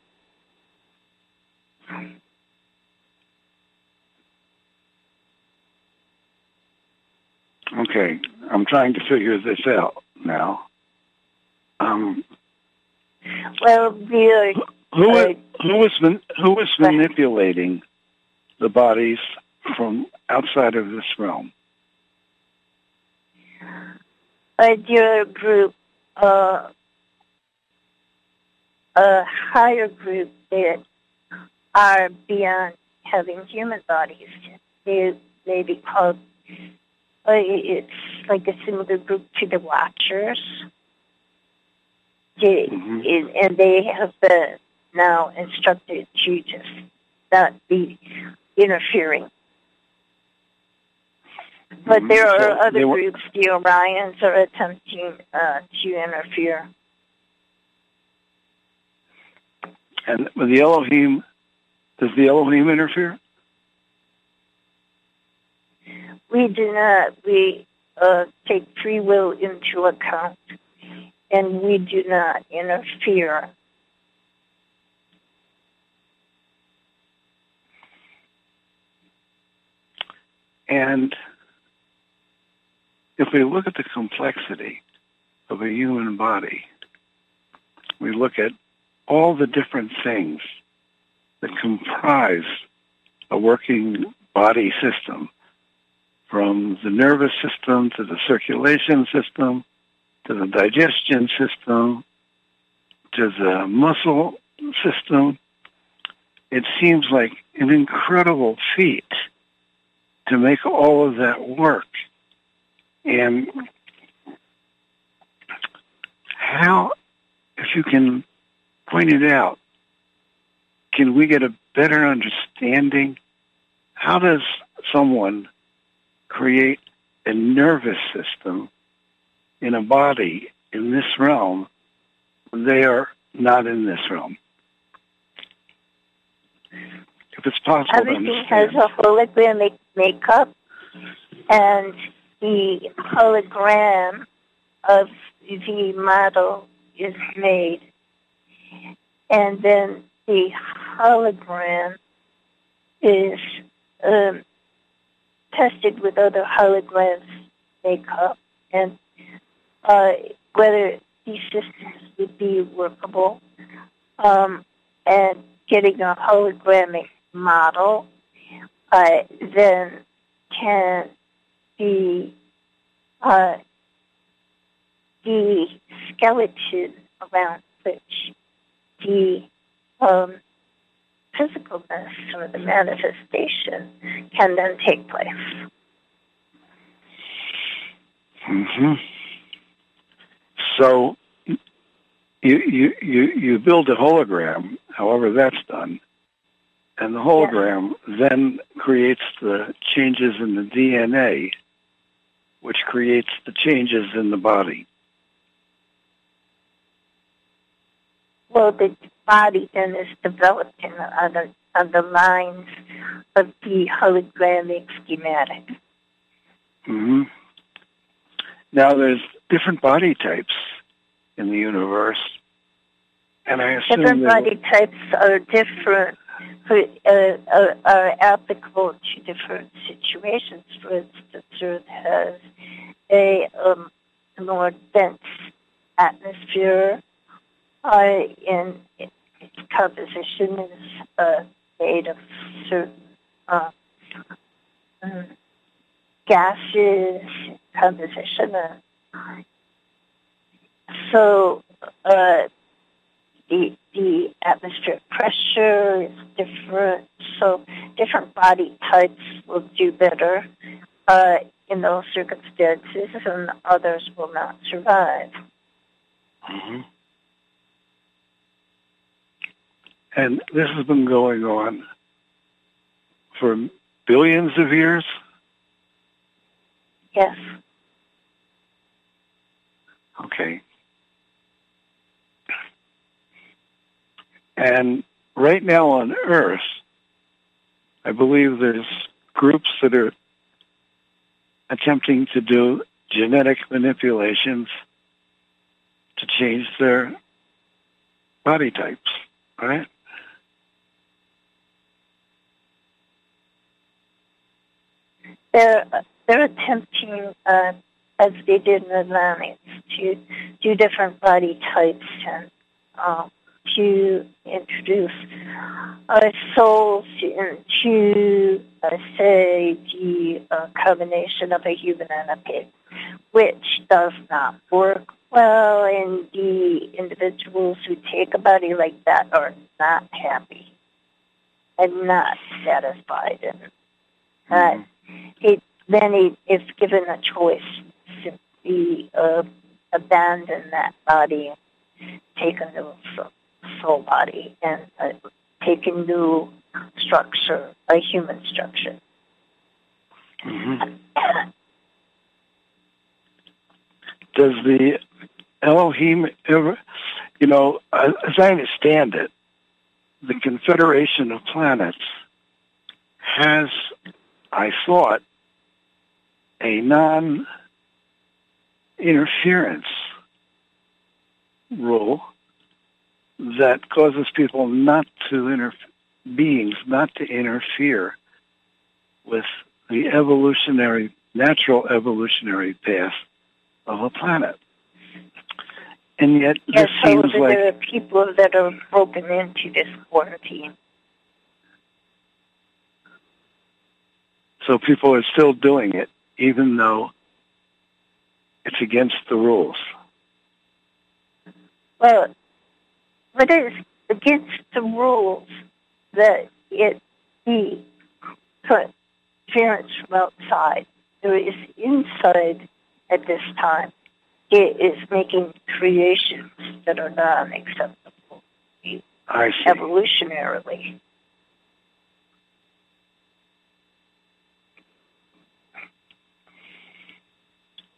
Okay, I'm trying to figure this out now. Um, Well, we are who uh, who was who was manipulating the bodies from outside of this realm? a dear group, uh, a higher group that are beyond having human bodies. They may be called, uh, it's like a similar group to the Watchers. They, and- and they have been now instructed to just not be interfering. But there Mm-hmm. So are other were- groups, the Orions are attempting uh, to interfere. And with the Elohim, does the Elohim interfere? We do not, we uh, take free will into account and we do not interfere. And if we look at the complexity of a human body, we look at all the different things that comprise a working body system, from the nervous system to the circulation system to the digestion system to the muscle system. It seems like an incredible feat to make all of that work. And how, if you can point it out, can we get a better understanding? How does someone create a nervous system in a body in this realm? They are not in this realm. if it's possible to Everything has a hologramic makeup, and the hologram of the model is made. And then the hologram is um, tested with other holograms makeup and uh, whether these systems would be workable. Um, and getting a hologramic model uh, then can be uh, the skeleton around which the um, physicalness or the manifestation can then take place. hmm So you, you you you build a hologram, however that's done, and the hologram then creates the changes in the DNA, which creates the changes in the body. Well, the body then is developing on the, on the lines of the hologramic schematic. hmm Now there's different body types in the universe, and I assume Different body types are different, for, uh, are, are applicable to different situations. For instance, Earth has a um, more dense atmosphere, uh, and its composition is uh, made of certain uh, gases, composition. Uh, so uh, the the atmospheric pressure is different. So different body types will do better uh, in those circumstances, and others will not survive. Mhm. And this has been going on for billions of years. Yes. Okay. And right now on Earth, I believe there's groups that are attempting to do genetic manipulations to change their body types, right? They're they're attempting, uh, as they did in the Atlantis, to do different body types and uh, to introduce uh, souls into, uh, say, the uh, combination of a human and a pig, which does not work well, and the individuals who take a body like that are not happy and not satisfied and uh, it, then he, is given a choice, simply uh, abandon that body, take a new soul, body, and uh, take a new structure, a human structure. Does the Elohim ever, you know, uh, as I understand it, the Confederation of Planets has, I thought, a non interference rule that causes people not to inter beings not to interfere with the evolutionary natural evolutionary path of a planet. And yet Yes, this seems like there are people that are broken into this quarantine. So people are still doing it even though it's against the rules. Well, it is against the rules that it be interference from outside. There is inside at this time. It is making creations that are not acceptable I see. evolutionarily.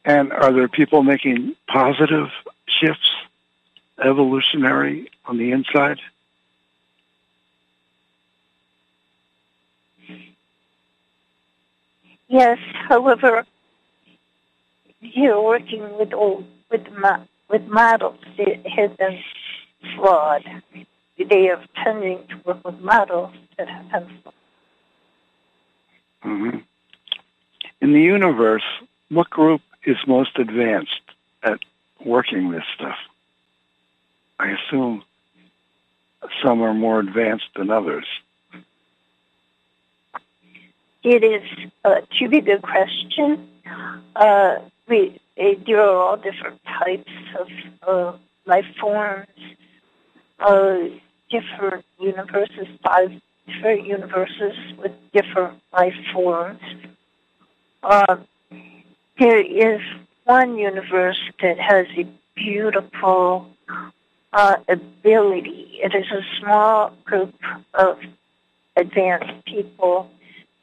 And are there people making positive shifts, evolutionary on the inside? Yes, however, you're working with old, with my, with models that have been flawed. They are tending to work with models that have been flawed. Mm-hmm. In the universe, what group is most advanced at working this stuff? I assume some are more advanced than others. It is a truly good question. Uh, we eh, there are all different types of uh, life forms, uh, different universes, five different universes with different life forms. Uh, there is one universe that has a beautiful uh, ability. It is a small group of advanced people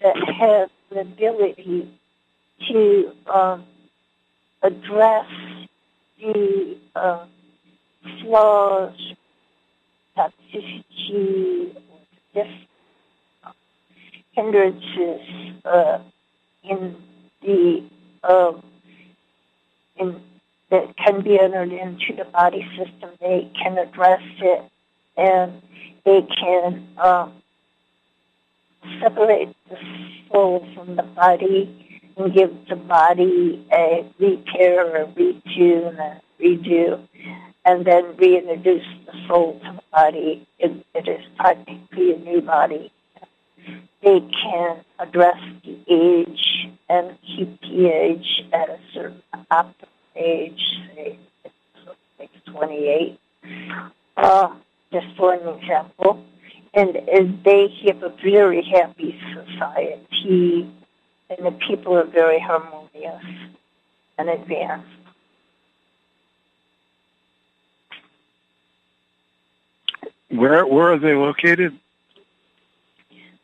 that have the ability to um, address the uh, flaws, toxicity, dis- hindrances uh, in the um, in that can be entered into the body system. They can address it, and they can um, separate the soul from the body and give the body a repair, a retune, a redo, and then reintroduce the soul to the body. It, it is practically a new body. They can address the age and keep the age at a certain optimal age, say like 28, uh, just for an example. And, and they have a very happy society, and the people are very harmonious and advanced. Where where are they located?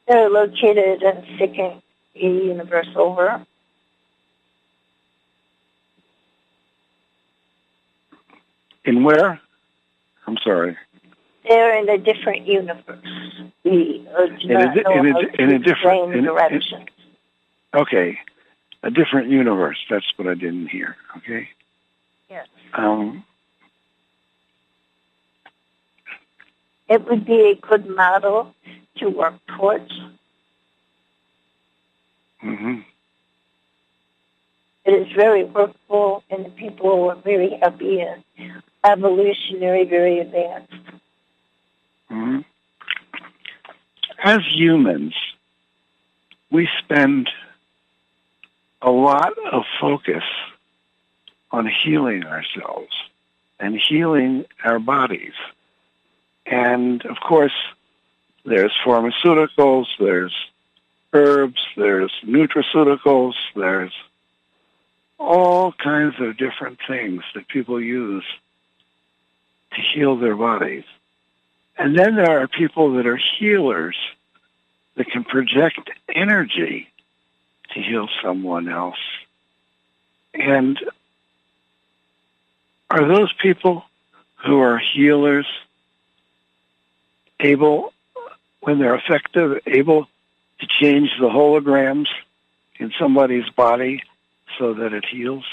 They're located in second universe over. In where? I'm sorry. They're in a different universe. We do In a not di- know in a how to in a different- in a- in- direction. Okay, a different universe. That's what I didn't hear. Okay. Yes. Um, It would be a good model to work towards. hmm It is very workable, and the people are very happy and evolutionary, very advanced. hmm As humans, we spend a lot of focus on healing ourselves and healing our bodies. And of course, there's pharmaceuticals, there's herbs, there's nutraceuticals, there's all kinds of different things that people use to heal their bodies. And then there are people that are healers that can project energy to heal someone else. And are those people who are healers able, when they're effective, able to change the holograms in somebody's body so that it heals?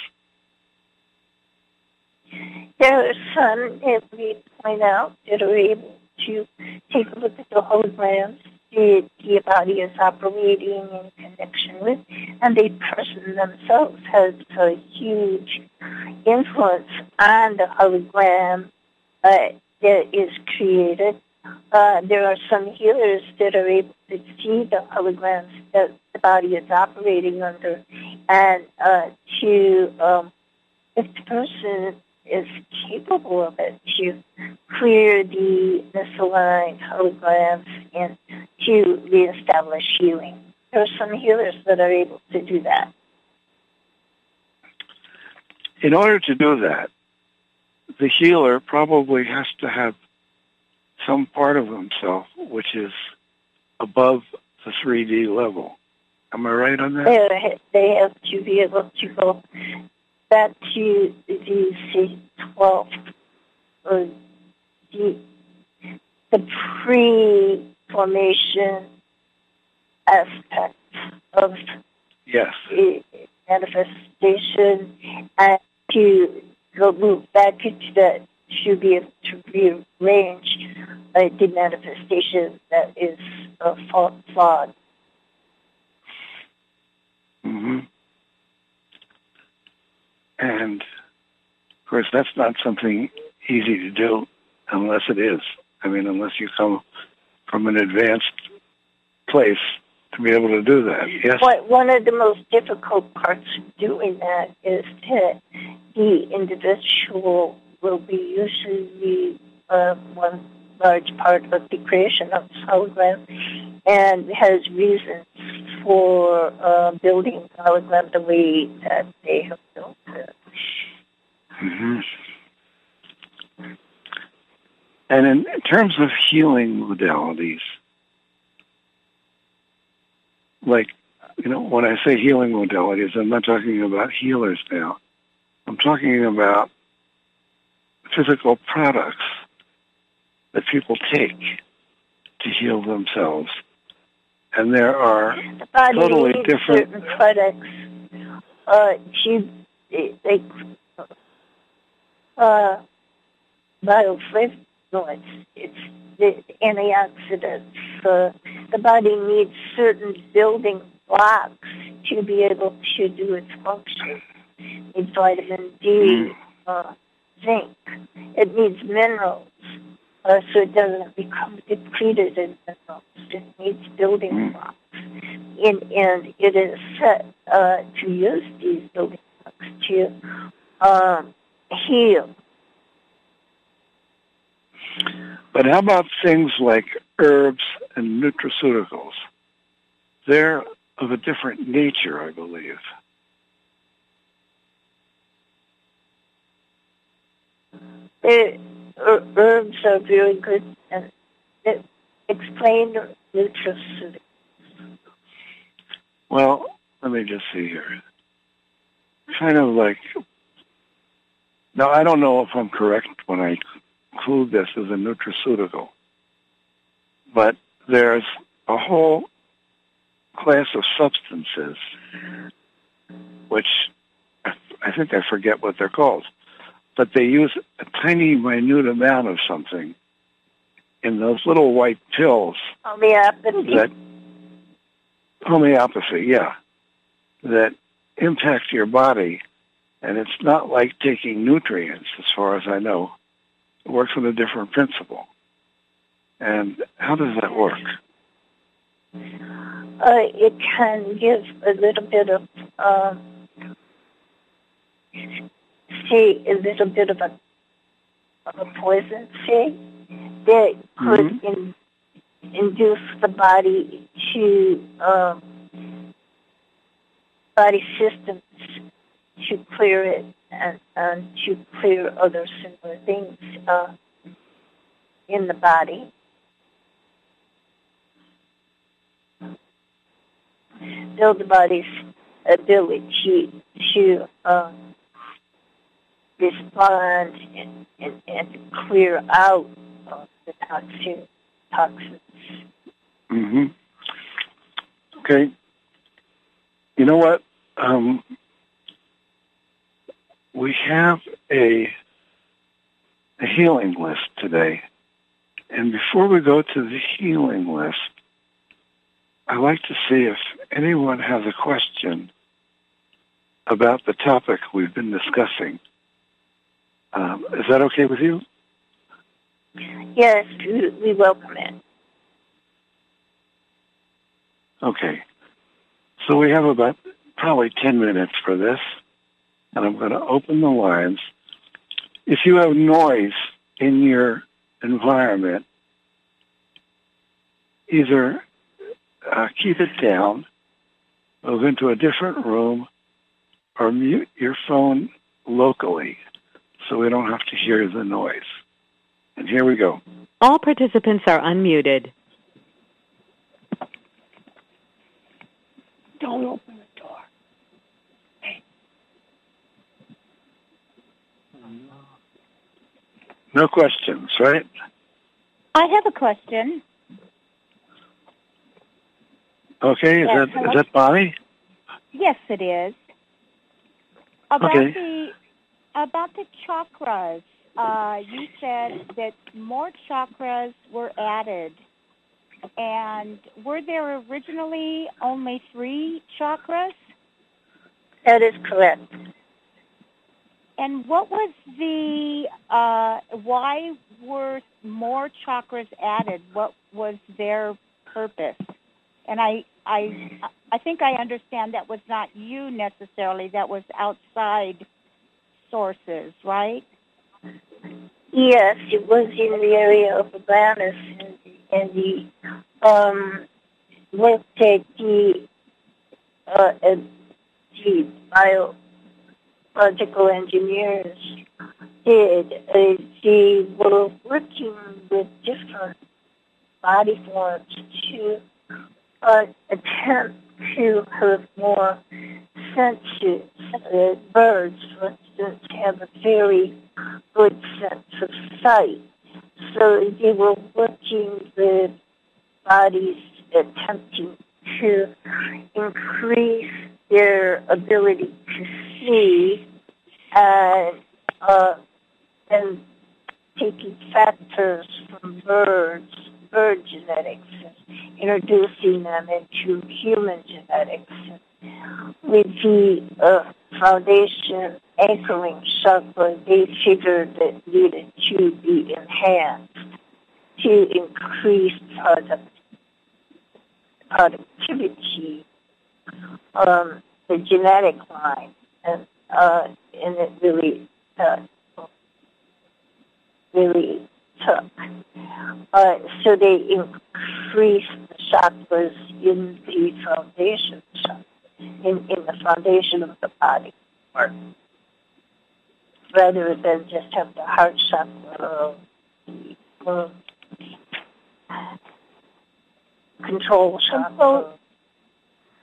There are some, as we point out, that are able to take a look at the holograms that the body is operating in connection with, and the person themselves has a huge influence on the hologram uh, that is created. Uh, there are some healers that are able to see the holograms that the body is operating under, and uh, to, um, if the person is capable of it, to clear the misaligned holograms and to reestablish healing. There are some healers that are able to do that. In order to do that, the healer probably has to have some part of himself which is above the 3D level. Am I right on that? They, they have to be able to go back to the say, 12th or the, the pre-formation aspect of Yes. i- manifestation and to go move back into that to be able to rearrange uh, the manifestation that is uh, flawed. hmm And of course, that's not something easy to do unless it is. I mean, unless you come from an advanced place to be able to do that. Yes. One, one of the most difficult parts of doing that is that the individual will be usually uh, one large part of the creation of hologram and has reasons for uh, building hologram the way that they have built it. hmm And in terms of healing modalities, like, you know, when I say healing modalities, I'm not talking about healers now. I'm talking about physical products that people take to heal themselves. And there are The body totally different. products. Uh, to, they, uh, bioflavonoids, it's the antioxidants. Uh, the body needs certain building blocks to be able to do its function. It needs vitamin D, uh, zinc. It needs minerals. Uh, so it doesn't become depleted in minerals. It needs building blocks. And, and it is set uh, to use these building blocks to um, heal. But how about things like herbs and nutraceuticals? They're of a different nature, I believe. Er- herbs are very good and it explain nutraceuticals. Well, let me just see here. Kind of like, now I don't know if I'm correct when I include this as a nutraceutical, but there's a whole class of substances which I think I forget what they're called, but they use a tiny, minute amount of something in those little white pills Homeopathy. that homeopathy, yeah, that impact your body, and it's not like taking nutrients, as far as I know. It works on a different principle. And how does that work? uh, it can give a little bit of, um, say, a little bit of a, of a poison, say, that could in, induce the body to, um, body systems to clear it and, and to clear other similar things uh, in the body. build the body's ability to um, respond and, and, and clear out the toxin, toxins. hmm Okay. You know what? Um, we have a, a healing list today. And before we go to the healing list, I'd like to see if anyone has a question about the topic we've been discussing. Um, is that okay with you? Yes, we, we welcome it. Okay. So we have about probably 10 minutes for this, and I'm going to open the lines. If you have noise in your environment, either uh, keep it down, move into a different room, or mute your phone locally so we don't have to hear the noise. And here we go. All participants are unmuted. Don't open the door. Hey. No questions, right? I have a question. Okay, is Yes, that hello? is that Bonnie? Yes, it is. About Okay. the about the chakras, uh, you said that more chakras were added, and were there originally only three chakras? That is correct. And what was the uh, why were more chakras added? What was their purpose? And I I I think I understand that was not you necessarily. That was outside sources, right? Yes, it was in the area of awareness and, and the um, the uh, the biological engineers did. Uh, they were working with different body forms to uh, attempt to have more senses. Birds, for instance, have a very good sense of sight. So they were working with bodies attempting to increase their ability to see and uh, and taking factors from birds, bird genetics, and introducing them into human genetics with the uh, foundation anchoring chakra, they figured that needed to be enhanced to increase product, productivity, um, the genetic line, and uh, and it really uh, really took. Uh, so they increased the chakras in the foundation chakra in, in the foundation of the body, rather than just have the heart chakra or, control chakra.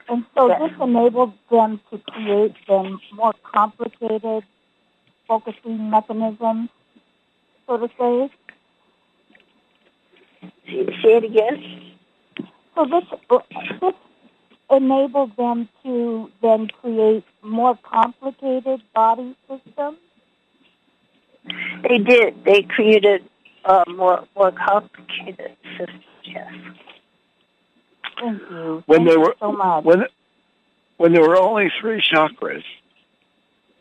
And so this enabled them to create then more complicated focusing mechanisms, so to say. Say it again. So this this enabled them to then create more complicated body systems. They did. They created uh, more more complicated systems. Yes. Thank you. When Thank there you were so much. when when there were only three chakras,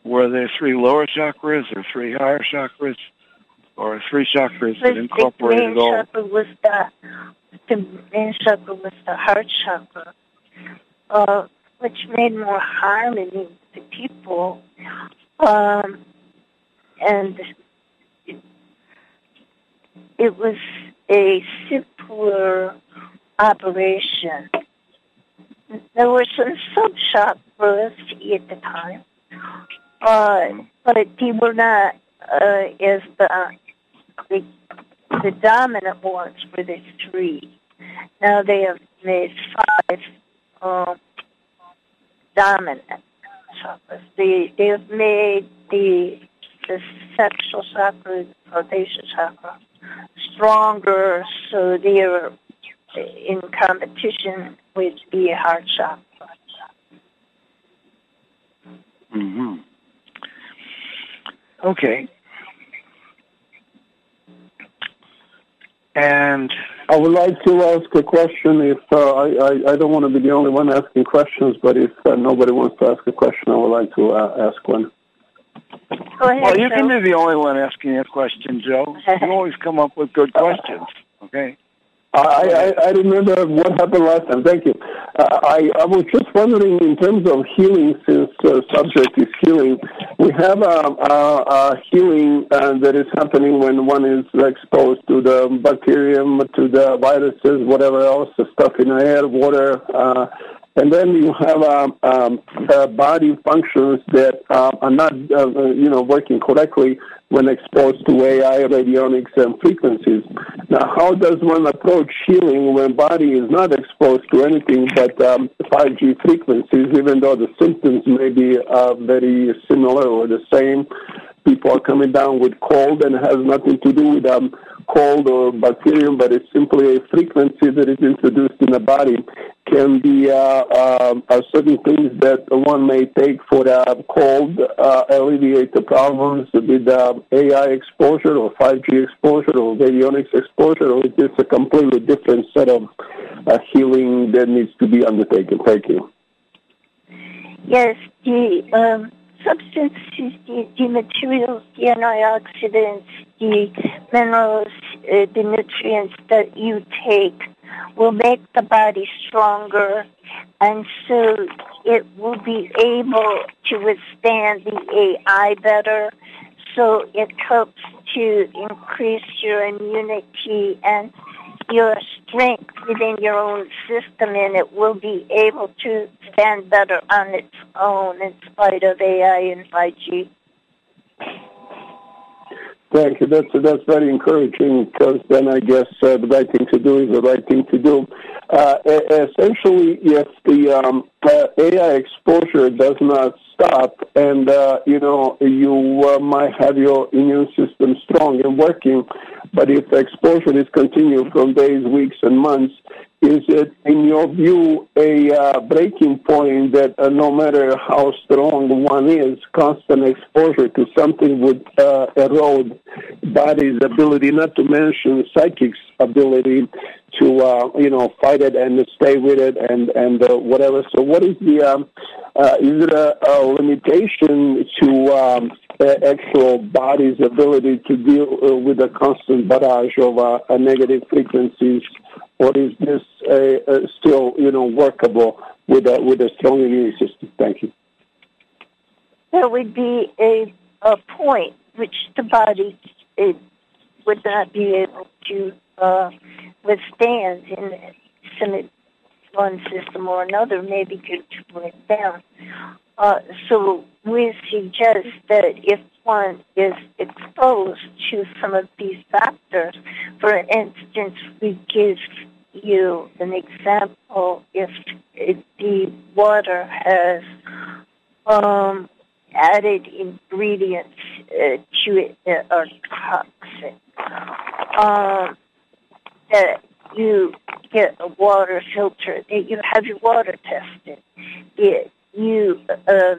were there three lower chakras or three higher chakras, or three chakras that The incorporated main all? chakra was the the main chakra was the heart chakra, uh, which made more harmony to people, um, and it, it was a simpler operation. There were some sub chakras at the time, uh, but they were not uh, as the, the the dominant ones were the three. Now they have made five um, dominant chakras. They they have made the the sexual chakra, the foundation chakra, stronger, so they are in competition with the heart chakra. hmm Okay. And I would like to ask a question. If uh, I, I, I don't want to be the only one asking questions, but if uh, nobody wants to ask a question, I would like to uh, ask one. Go ahead, well, you can be the only one asking a question, Joe. You always come up with good questions. Okay. I, I, I remember what happened last time. Thank you. Uh, I, I was just wondering, in terms of healing, since uh, subject is healing, we have a, a, a healing uh, that is happening when one is exposed to the bacterium, to the viruses, whatever else, the stuff in the air, water, uh, and then you have um, um, uh, body functions that uh, are not, uh, you know, working correctly when exposed to AI, radionics, and frequencies. Now, how does one approach healing when body is not exposed to anything but um, 5G frequencies, even though the symptoms may be uh, very similar or the same? People are coming down with cold and has nothing to do with um, cold or bacterium, but it's simply a frequency that is introduced in the body. Can be uh, uh, certain things that one may take for uh, cold uh, alleviate the problems with uh, AI exposure or 5G exposure or radionics exposure, or is this a completely different set of uh, healing that needs to be undertaken? Thank you. Yes, the um, substances, the, the materials, the antioxidants, the minerals, uh, the nutrients that you take will make the body stronger, and so it will be able to withstand the AI better. So it helps to increase your immunity and your strength within your own system, and it will be able to stand better on its own in spite of AI and 5G. Thank you. That's that's very encouraging because then I guess uh, the right thing to do is the right thing to do. Uh, essentially, if the um, uh, AI exposure does not stop, and uh, you know you uh, might have your immune system strong and working, but if the exposure is continued from days, weeks, and months, is it, in your view, a uh, breaking point that uh, no matter how strong one is, constant exposure to something would uh, erode body's ability, not to mention psychic's ability to, uh, you know, fight it and stay with it and, and uh, whatever. So what is the, um, uh, is it a, a limitation to um, actual body's ability to deal uh, with a constant barrage of uh, negative frequencies or is this still, you know, workable with a with a strong immune system? Thank you. There would be a a point which the body would not be able to uh, withstand in some one system or another, maybe could turn it down. Uh, so we suggest that if one is exposed to some of these factors, for instance, we give you an example if the water has um, added ingredients uh, to it that are toxic. Um, that you get a water filter, you have your water tested, it, you uh,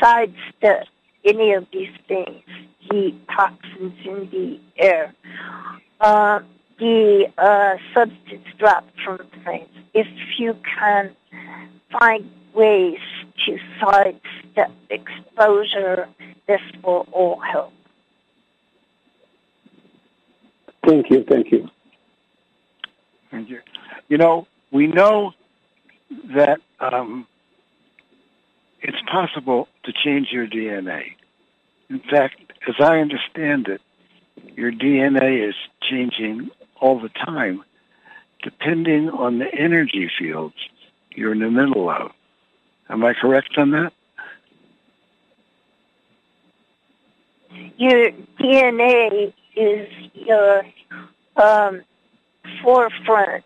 sidestep any of these things, the toxins in the air. Uh, the uh, substance dropped from planes. If you can find ways to sidestep exposure, this will all help. Thank you. Thank you. Thank you. You know, we know that um, it's possible to change your DNA. In fact, as I understand it, your DNA is changing all the time, depending on the energy fields you're in the middle of. Am I correct on that? Your DNA is your um, forefront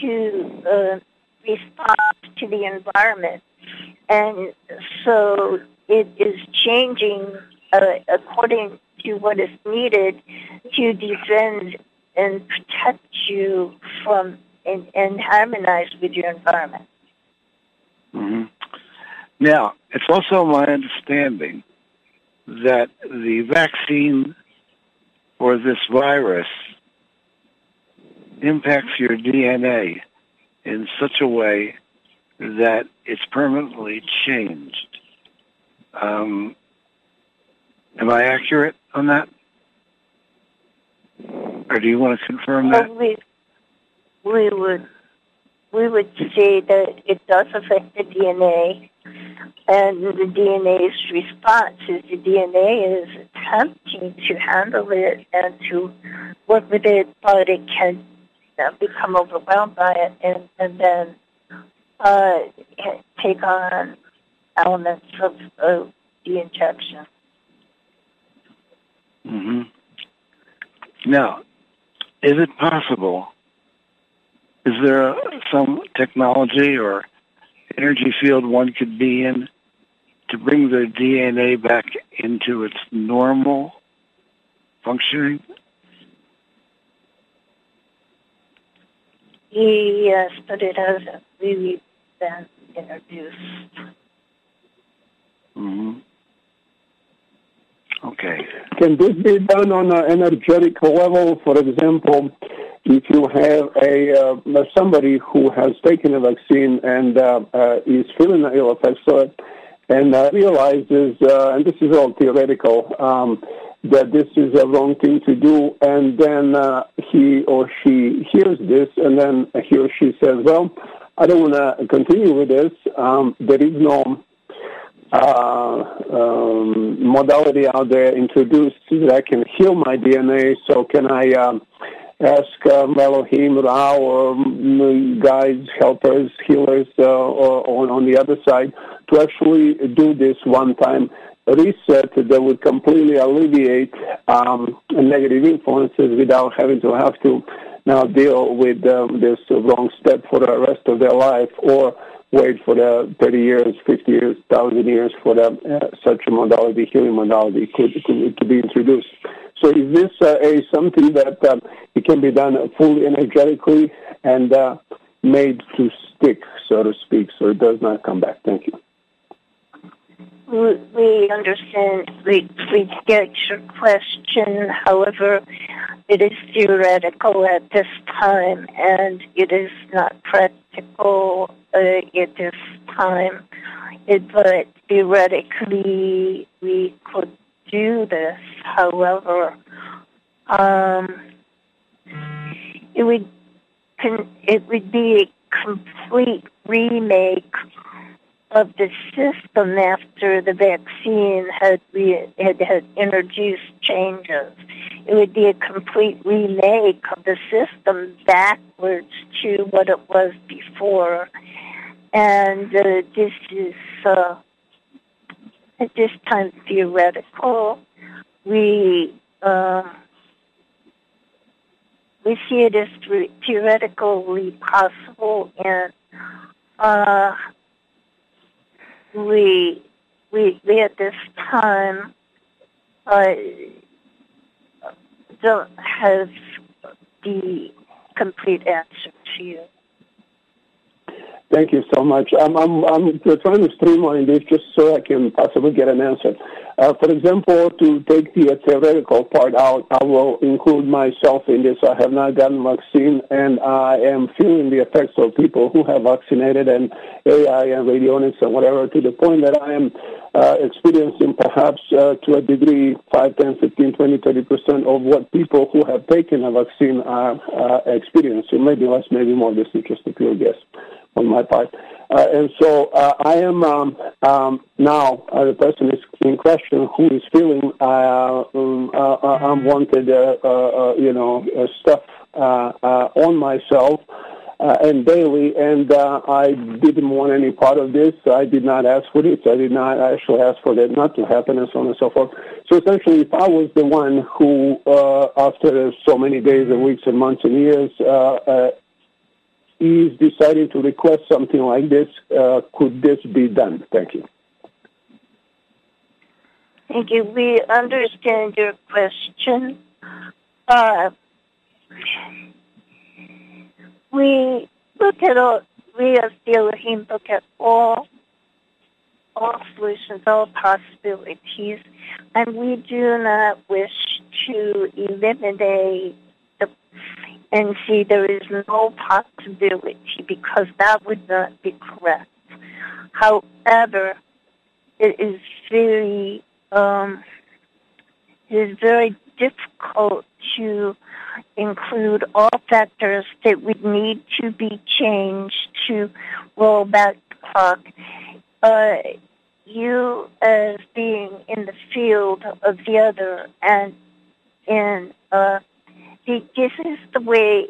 to uh, respond to the environment. And so it is changing uh, according to what is needed to defend and protect you from and, and harmonize with your environment. Mm-hmm. Now, it's also my understanding that the vaccine for this virus impacts your DNA in such a way that it's permanently changed. Um, am I accurate on that? Or do you want to confirm that? Well, we, we would we would say that it does affect the DNA, and the DNA's response is the DNA is attempting to handle it and to work with it, but it can become overwhelmed by it and, and then uh, take on elements of, of the injection. Mm-hmm. Now, is it possible? Is there some technology or energy field one could be in to bring their DNA back into its normal functioning? Yes, but it hasn't really been introduced. hmm Okay. Can this be done on an energetic level? For example, if you have a uh, somebody who has taken a vaccine and uh, uh, is feeling the ill effects of it, and uh, realizes, uh, and this is all theoretical, um, that this is a wrong thing to do, and then uh, he or she hears this, and then he or she says, "Well, I don't want to continue with this. Um, there is no." uh, um, modality out there introduced that I can heal my DNA. So can I um, ask um, Elohim, Ra, or um, guides, helpers, healers uh, or, on, on the other side to actually do this one-time reset that would completely alleviate um, negative influences without having to have to now deal with um, this wrong step for the rest of their life or wait for the 30 years, 50 years, 1,000 years for the, uh, such a modality, healing modality, could, could, to be introduced. So is this uh, a something that um, it can be done fully energetically and uh, made to stick, so to speak, so it does not come back? Thank you. We, understand, we, we get your question. However, it is theoretical at this time and it is not practical uh, at this time. It, but theoretically, we could do this. However, um, it would it would be a complete remake of the system after the vaccine had re- had, had introduced changes. It would be a complete remake of the system backwards to what it was before. And uh, this is uh, at this time theoretical. We uh, we see it as theoretically possible, and uh, we we we at this time uh, don't have the complete answer to you. Thank you so much. I'm, I'm, I'm trying to streamline this just so I can possibly get an answer. Uh, for example, to take the theoretical part out, I will include myself in this. I have not gotten vaccine, and I am feeling the effects of people who have vaccinated and AI and radionics and whatever to the point that I am uh, experiencing perhaps uh, to a degree 5, 10, 15, 20, 30 percent of what people who have taken a vaccine are uh, experiencing. Maybe less, maybe more. This is just a pure guess on my part. Uh, and so uh, I am um, um, now uh, the person is in question who is feeling uh, um, uh, uh, unwanted, you know, stuff on myself. Uh, and daily, and uh, I didn't want any part of this. I did not ask for this. I did not actually ask for that not to happen, and so on and so forth. So essentially, if I was the one who, uh, after so many days and weeks and months and years, uh, uh, is deciding to request something like this, uh, could this be done? Thank you. Thank you. We understand your question. We look at all, we as Elohim look at all, all solutions, all possibilities, and we do not wish to eliminate the, and see there is no possibility because that would not be correct. However, it is very, um, it is very difficult to include all factors that would need to be changed to roll back the clock. Uh, you, as being in the field of the other, and in uh, this is the way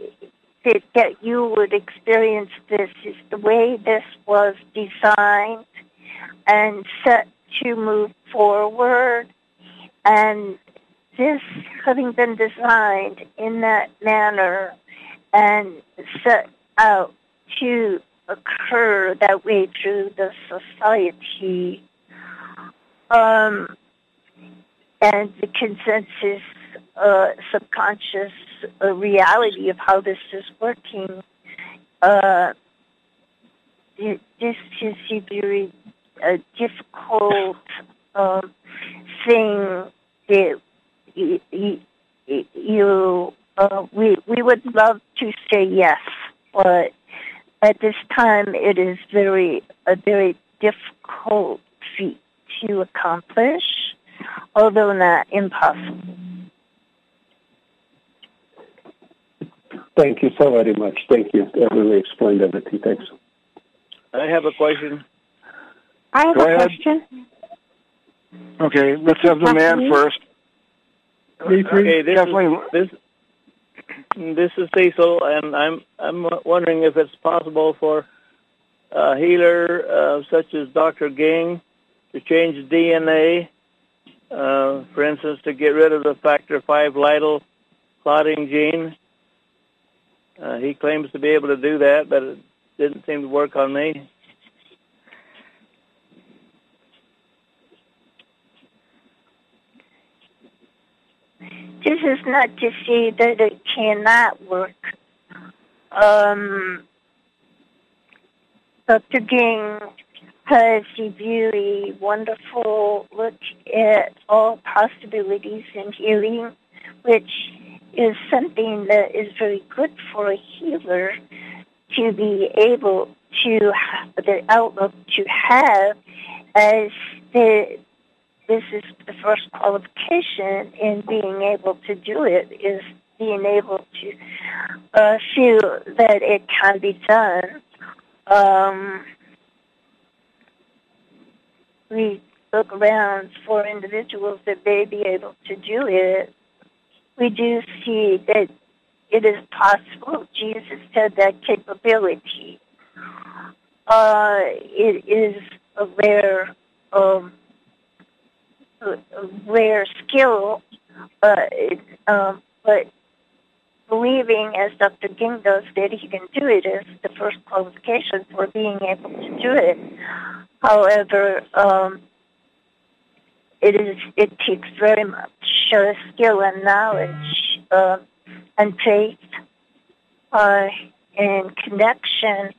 that, that you would experience this. Is the way this was designed and set to move forward, and this having been designed in that manner and set out to occur that way through the society, um, and the consensus uh, subconscious uh, reality of how this is working. Uh, this is a very uh, difficult um, thing that you, you, uh, we we would love to say yes, but at this time it is very a very difficult feat to accomplish, although not impossible. Thank you so very much. Thank you. That really explained everything. Thanks. I have a question. I have Go a ahead. question. Okay, let's have the man first. D3, okay, this Is, this, this is Cecil, and I'm I'm wondering if it's possible for a healer uh, such as Dr. Ging to change DNA, uh, for instance, to get rid of the factor five Leiden clotting gene. Uh, he claims to be able to do that, but it didn't seem to work on me. This is not to say that it cannot work. Um, Dr. Ging has a really wonderful look at all possibilities in healing, which is something that is very good for a healer to be able to the outlook to have as the this is the first qualification in being able to do it is being able to uh, feel that it can be done. Um, we look around for individuals that may be able to do it. We do see that it is possible. Jesus had that capability. Uh, it is a rare um, rare skill, but um, but believing, as Dr. Ging does, that he can do it is the first qualification for being able to do it. However, um, it is it takes very much uh, skill and knowledge uh, and faith uh, and connection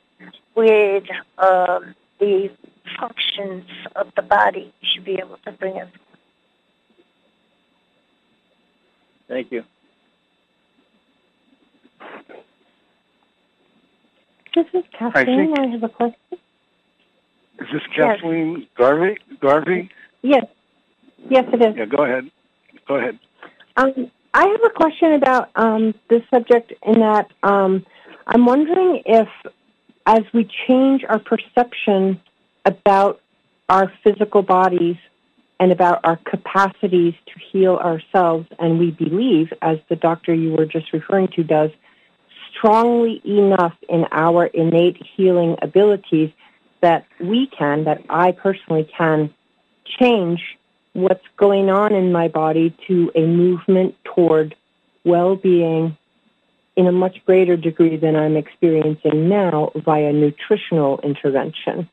with um, the functions of the body to be able to bring it Thank you. This is Kathleen. I, have a question. Is this Kathleen Garvey? Garvey? Yes. Yes, it is. Yeah, go ahead. Go ahead. Um, I have a question about um, this subject in that um, I'm wondering if, as we change our perception about our physical bodies and about our capacities to heal ourselves, and we believe, as the doctor you were just referring to does, strongly enough in our innate healing abilities that we can, that I personally can, change what's going on in my body to a movement toward well-being in a much greater degree than I'm experiencing now via nutritional intervention,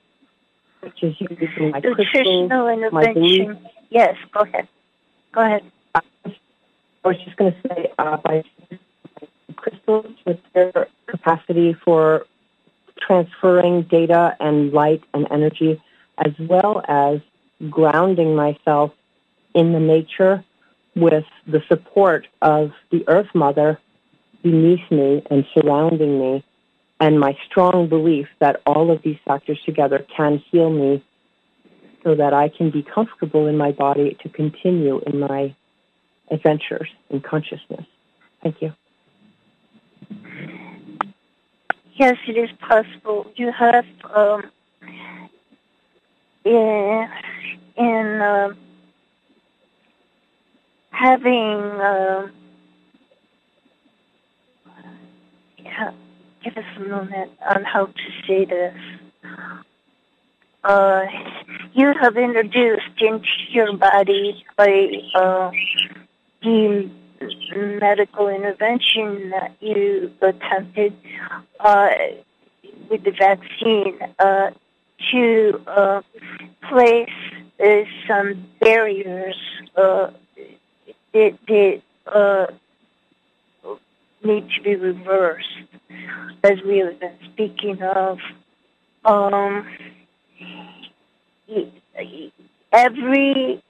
nutritional my intervention. Yes, go ahead. Go ahead. I was just going to say uh, by crystals with their capacity for transferring data and light and energy, as well as grounding myself in the nature with the support of the Earth Mother beneath me and surrounding me, and my strong belief that all of these factors together can heal me so that I can be comfortable in my body to continue in my adventures in consciousness. Thank you. Yes, it is possible. You have um, in in um having uh, yeah, give us a moment on how to say this. Uh, you have introduced into your body by uh, the medical intervention that you attempted uh, with the vaccine uh, to uh, place some barriers uh, that that need to be reversed, as we have been speaking of. Um, every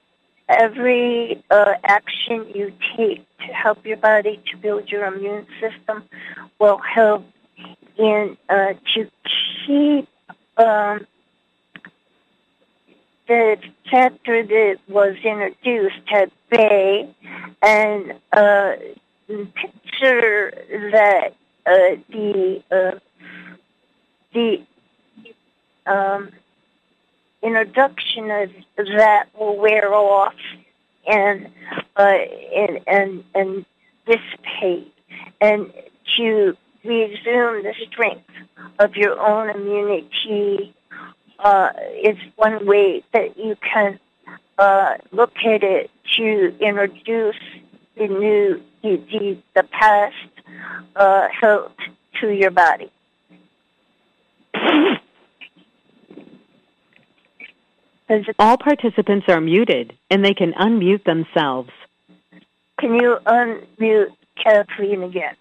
every uh, action you take to help your body to build your immune system will help in uh, to keep um, the factor that was introduced at bay and uh, picture that uh, the uh, the um, introduction of that will wear off and uh, and and and dissipate, and to resume the strength of your own immunity uh, is one way that you can uh, look at it to introduce the new the the, the past uh, health to your body. All participants are muted, and they can unmute themselves. Can you unmute Kathleen again?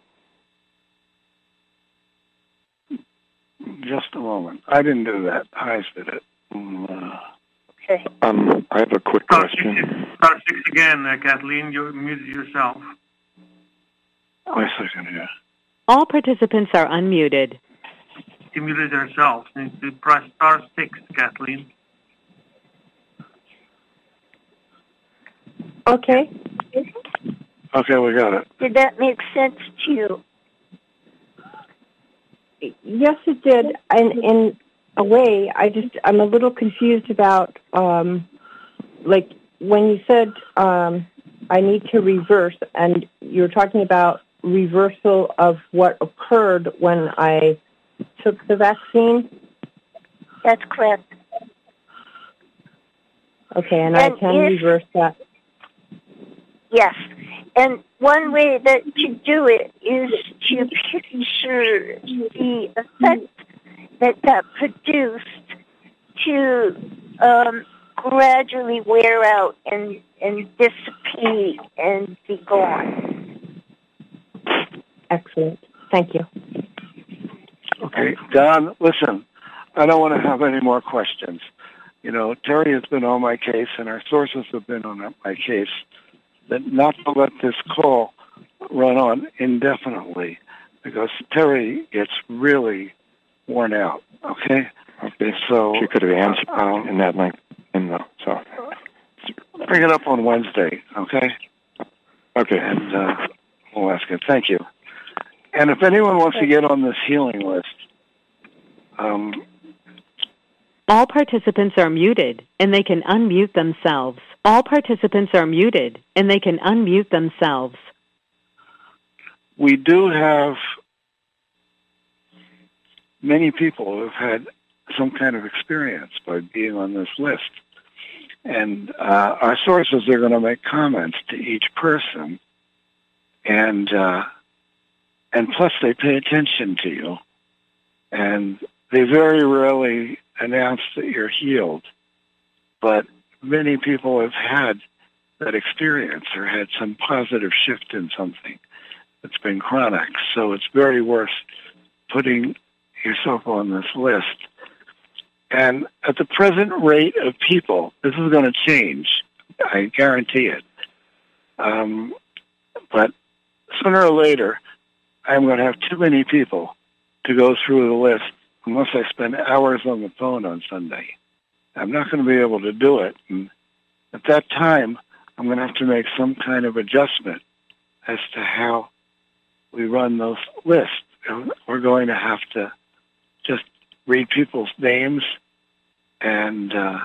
Just a moment. I didn't do that. Heise did it. Uh, Okay. Um, I have a quick question. Star six again, uh, Kathleen. You muted yourself. Wait a second here. All participants are unmuted. She muted herself. Need to press star six, Kathleen. Okay. Okay, we got it. Did that make sense to you? Yes, it did. And in a way, I just I'm a little confused about um, like when you said um, I need to reverse, and you're talking about reversal of what occurred when I took the vaccine. That's correct. Okay, and, And I can if- reverse that. Yes. And one way that to do it is to picture the effect that that produced to um, gradually wear out and, and dissipate and be gone. Excellent. Thank you. Okay, Don, listen, I don't want to have any more questions. You know, Terry has been on my case, and our sources have been on my case, that not to let this call run on indefinitely, because Terry gets really worn out. Okay. Okay. So She could have answered um, in that length. In the so. bring it up on Wednesday. Okay. Okay. And uh, we'll ask it. Thank you. And if anyone wants to get on this healing list, um, All participants are muted, and they can unmute themselves. All participants are muted, and they can unmute themselves. we do have many people who have had some kind of experience by being on this list. And uh, our sources are going to make comments to each person, and uh, and plus they pay attention to you, and they very rarely announce that you're healed, but many people have had that experience or had some positive shift in something that's been chronic. So it's very worth putting yourself on this list. And at the present rate of people, this is going to change. I guarantee it. Um, but sooner or later, I'm going to have too many people to go through the list unless I spend hours on the phone on Sunday. I'm not going to be able to do it. And at that time, I'm going to have to make some kind of adjustment as to how we run those lists. We're going to have to just read people's names, and uh,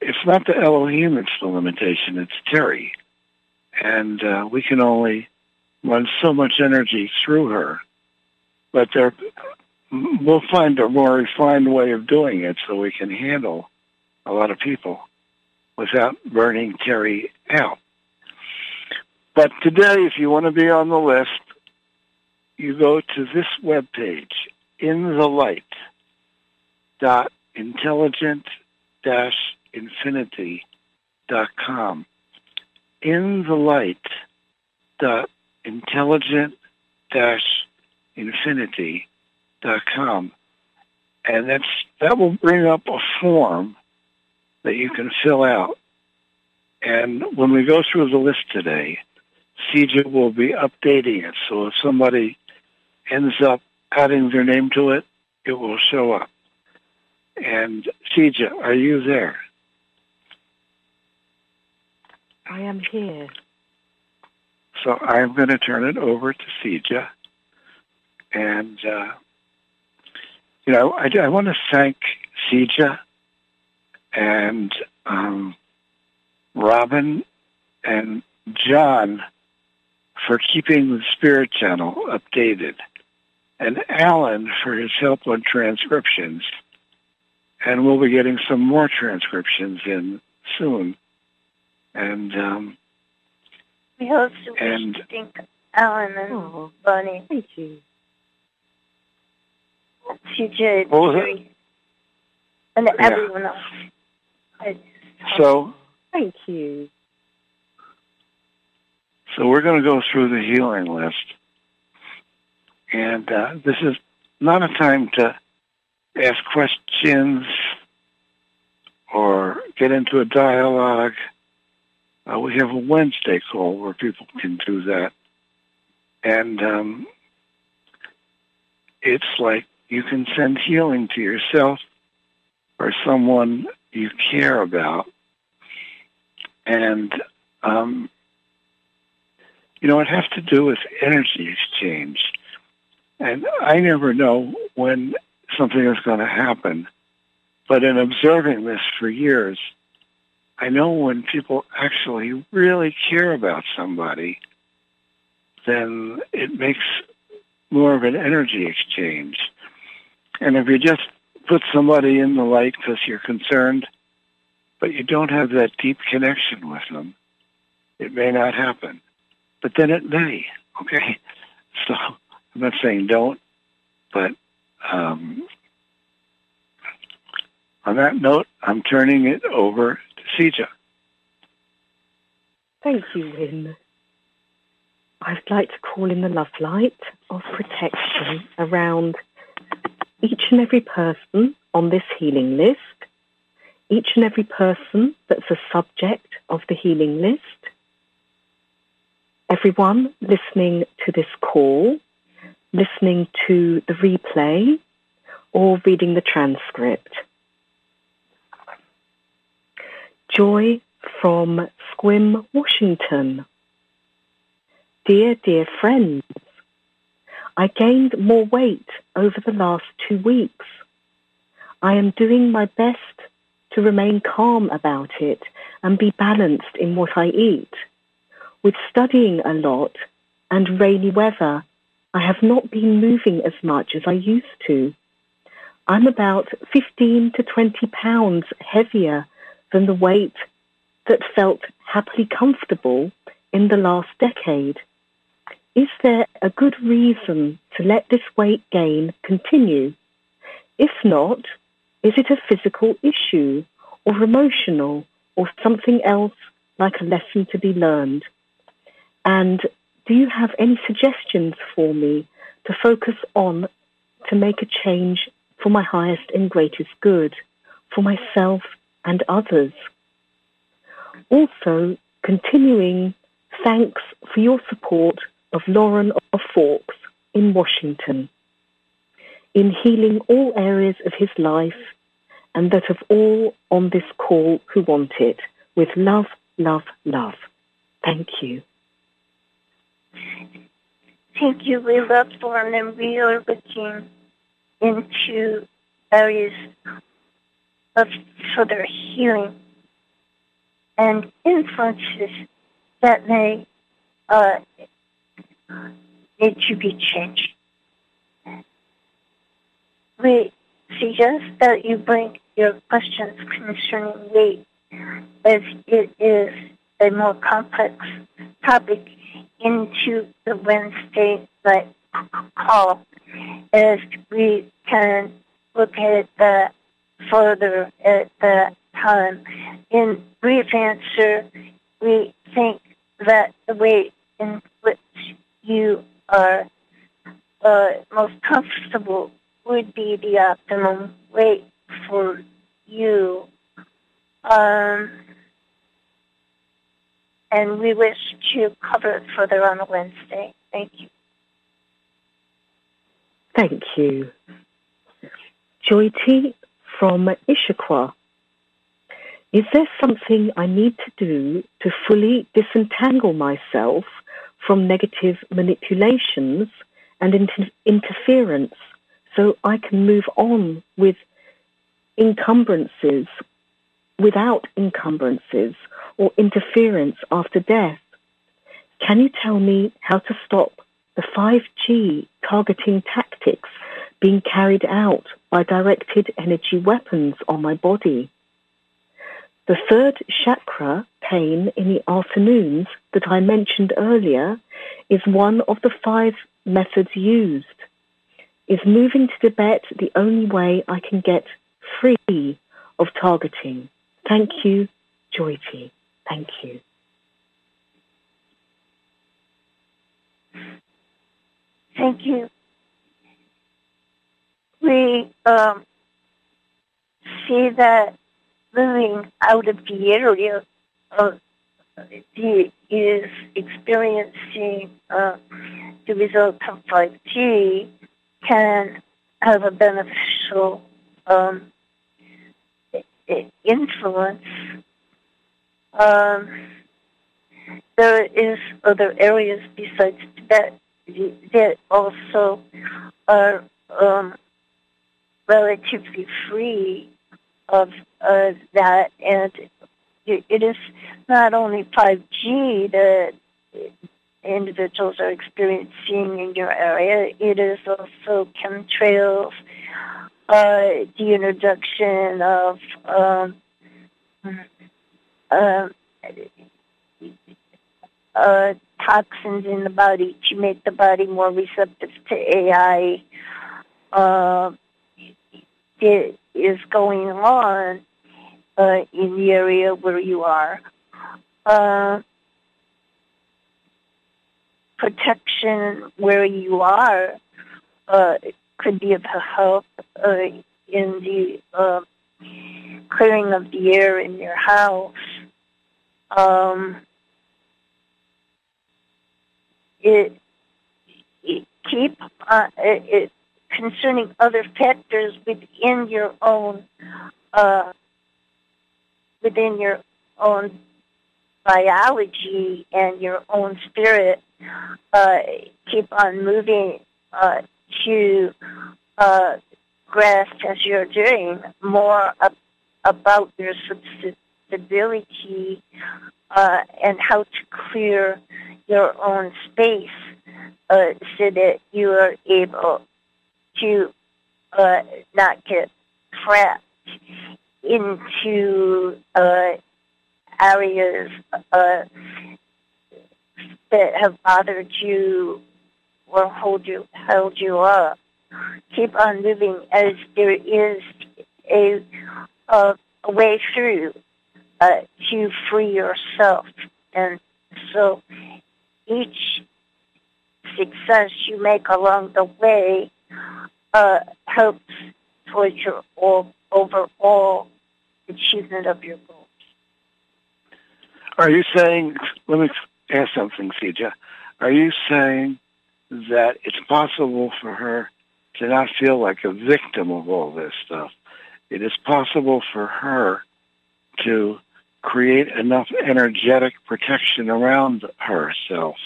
it's not the Elohim that's the limitation; it's Terry, and uh, we can only run so much energy through her. But there, we'll find a more refined way of doing it so we can handle a lot of people without burning Terry out. But today, if you want to be on the list, you go to this webpage, in the light dot intelligent dash infinity dot com. in the light dot intelligent dash infinity dot com. And that's that will bring up a form that you can fill out. And when we go through the list today CJ will be updating it. So if somebody ends up adding their name to it it will show up. And CJ are you there? I am here. So I'm going to turn it over to Sija. And, uh, you know, I, I want to thank Sija and um, Robin and John for keeping the Spirit Channel updated, and Alan for his help on transcriptions. And we'll be getting some more transcriptions in soon. And um, We also And- wish to thank Alan and Bonnie. Thank you. CJ, What was it? Jerry, and Yeah. everyone else. So Thank you. So we're going to go through the healing list. And uh, this is not a time to ask questions or get into a dialogue. Uh, we have a Wednesday call where people can do that. And um, it's like you can send healing to yourself or someone you care about. And um, you know, it has to do with energy exchange. And I never know when something is going to happen. But in observing this for years, I know when people actually really care about somebody, then it makes more of an energy exchange. And if you just put somebody in the light because you're concerned, but you don't have that deep connection with them, it may not happen but then it may. Okay, so I'm not saying don't, but um, on that note, I'm turning it over Sija. Thank you, Wynn. I'd like to call in the love light of protection around each and every person on this healing list, each and every person that's a subject of the healing list, everyone listening to this call, listening to the replay, or reading the transcript. Joy from Sequim, Washington. Dear, dear friends, I gained more weight over the last two weeks. I am doing my best to remain calm about it and be balanced in what I eat. With studying a lot and rainy weather, I have not been moving as much as I used to. I'm about 15 to 20 pounds heavier than the weight that felt happily comfortable in the last decade. Is there a good reason to let this weight gain continue? If not, is it a physical issue or emotional or something else like a lesson to be learned? And do you have any suggestions for me to focus on to make a change for my highest and greatest good, for myself and others? Also, continuing thanks for your support of Lauren of Forks in Washington in healing all areas of his life and that of all on this call who want it with love, love, love. Thank you. Thank you. We love Lauren and we are looking into areas of further healing and influences that may uh, need to be changed. We suggest that you bring your questions concerning weight as it is a more complex topic into the Wednesday night call as we can look at that further at that time. In answer, we think that the way in which you are uh, most comfortable would be the optimum way for you. Um, and we wish to cover it further on Wednesday. Thank you. Thank you. Joyty from Issaquah. Is there something I need to do to fully disentangle myself from negative manipulations and inter- interference so I can move on with encumbrances without encumbrances or interference after death? Can you tell me how to stop the 5G targeting tactics being carried out by directed energy weapons on my body? The third chakra, pain in the afternoons, that I mentioned earlier, is one of the five methods used. Is moving to Tibet the only way I can get free of targeting? Thank you, Joyty. Thank you. Thank you. We um, see that moving out of the area the is experiencing uh, the result of 5G can have a beneficial um, influence. Um, there is other areas besides Tibet that also are um, relatively free of that, and it is not only 5G that individuals are experiencing in your area, it is also chemtrails, uh, the introduction of um, uh, uh, toxins in the body to make the body more receptive to AI. Uh, it is going on uh, in the area where you are. Uh, protection where you are uh, could be of help uh, in the uh, clearing of the air in your house. Um, it, it keep uh, it, it, concerning other factors within your own uh, within your own biology and your own spirit uh, keep on moving uh, to uh, grasp as you're doing more ab- about your susceptibility uh, and how to clear your own space uh, so that you are able to uh, not get trapped into uh, areas uh, that have bothered you or hold you held you up. Keep on moving as there is a a, a way through uh, to free yourself, and so each success you make along the way uh, helps towards your overall achievement of your goals. Are you saying, let me ask something, Sija. Are you saying that it's possible for her to not feel like a victim of all this stuff? It is possible for her to create enough energetic protection around herself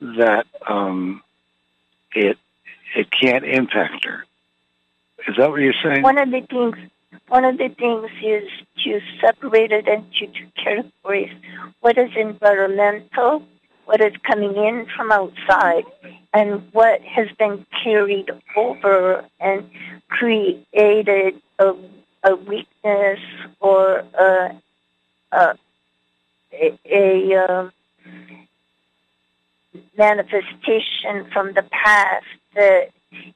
that um, it it can't impact her. Is that what you're saying? One of the things one of the things is to separate it into two categories. What is environmental, what is coming in from outside, and what has been carried over and created a, a weakness or a, a, a, a manifestation from the past that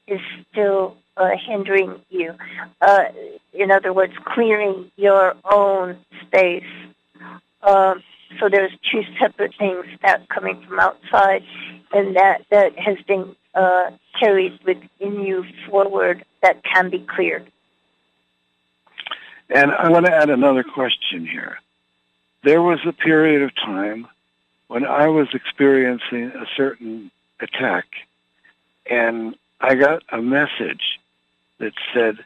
is still uh, hindering you. Uh, in other words, clearing your own space. Um, so there's two separate things that coming from outside, and that that has been uh, carried within you forward that can be cleared. And I want to add another question here. There was a period of time when I was experiencing a certain attack, and I got a message that said,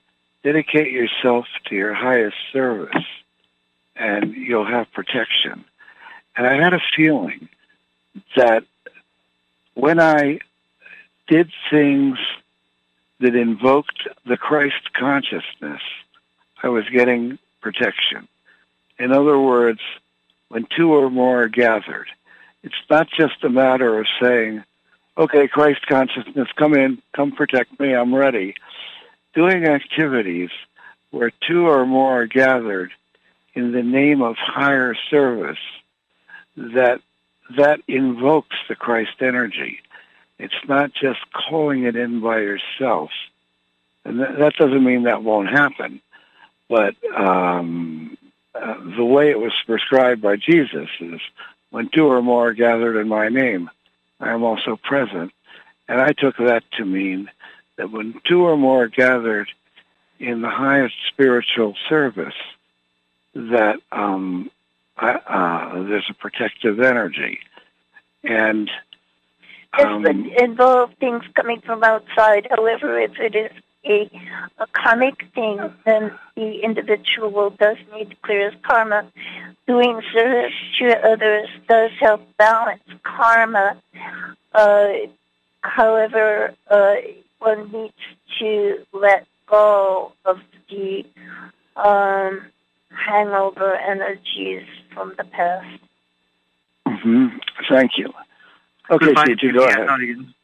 dedicate yourself to your highest service and you'll have protection. And I had a feeling that when I did things that invoked the Christ consciousness, I was getting protection. In other words, when two or more are gathered, it's not just a matter of saying, okay, Christ consciousness, come in, come protect me, I'm ready. Doing activities where two or more are gathered in the name of higher service, that that invokes the Christ energy. It's not just calling it in by yourself. And that, that doesn't mean that won't happen. But um, uh, the way it was prescribed by Jesus is when two or more are gathered in my name, I am also present. And I took that to mean that when two or more are gathered in the highest spiritual service, that um, I, uh, there's a protective energy. And um, would involve things coming from outside. However, if it is a, a karmic thing, then the individual does need to clear his karma. Doing service to others does help balance karma. Uh, however, uh, one needs to let go of the um, hangover energies from the past. hmm Thank you. Okay, Goodbye, CG, go ahead.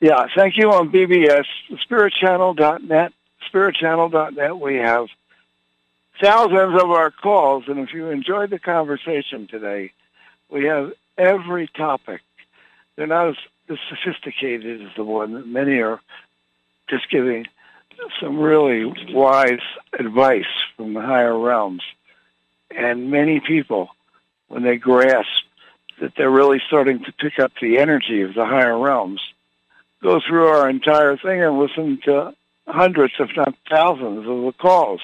Yeah, thank you on BBS, spiritchannel.net, spiritchannel.net. We have thousands of our calls, and if you enjoyed the conversation today, we have every topic. They're not as, as sophisticated as the one that many are just giving some really wise advice from the higher realms. And many people, when they grasp that they're really starting to pick up the energy of the higher realms, go through our entire thing and listen to hundreds, if not thousands, of the calls.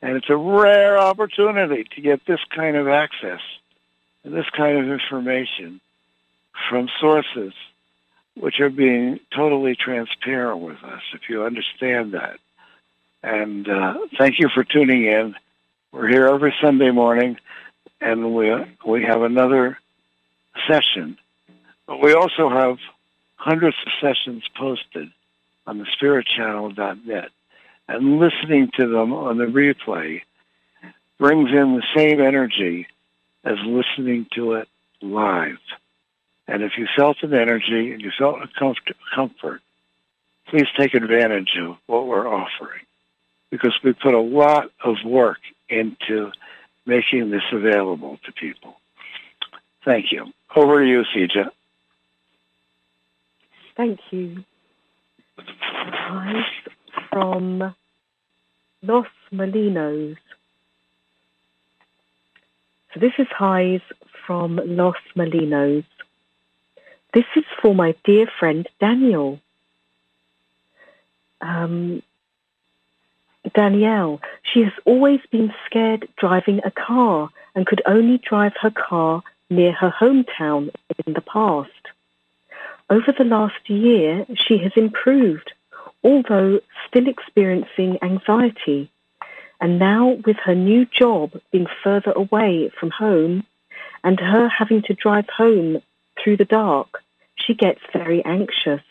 And it's a rare opportunity to get this kind of access and this kind of information from sources which are being totally transparent with us, if you understand that. And uh, thank you for tuning in. We're here every Sunday morning, and we we have another session. But we also have hundreds of sessions posted on the spiritchannel.net. And listening to them on the replay brings in the same energy as listening to it live. And if you felt an energy and you felt a comfort, comfort, please take advantage of what we're offering because we put a lot of work into making this available to people. Thank you. Over to you, Sija. Thank you. Highs from Los Molinos. So this is Highs from Los Molinos. This is for my dear friend Daniel. Um, Danielle, she has always been scared driving a car and could only drive her car near her hometown in the past. Over the last year, she has improved, although still experiencing anxiety. And now, with her new job being further away from home and her having to drive home through the dark, she gets very anxious.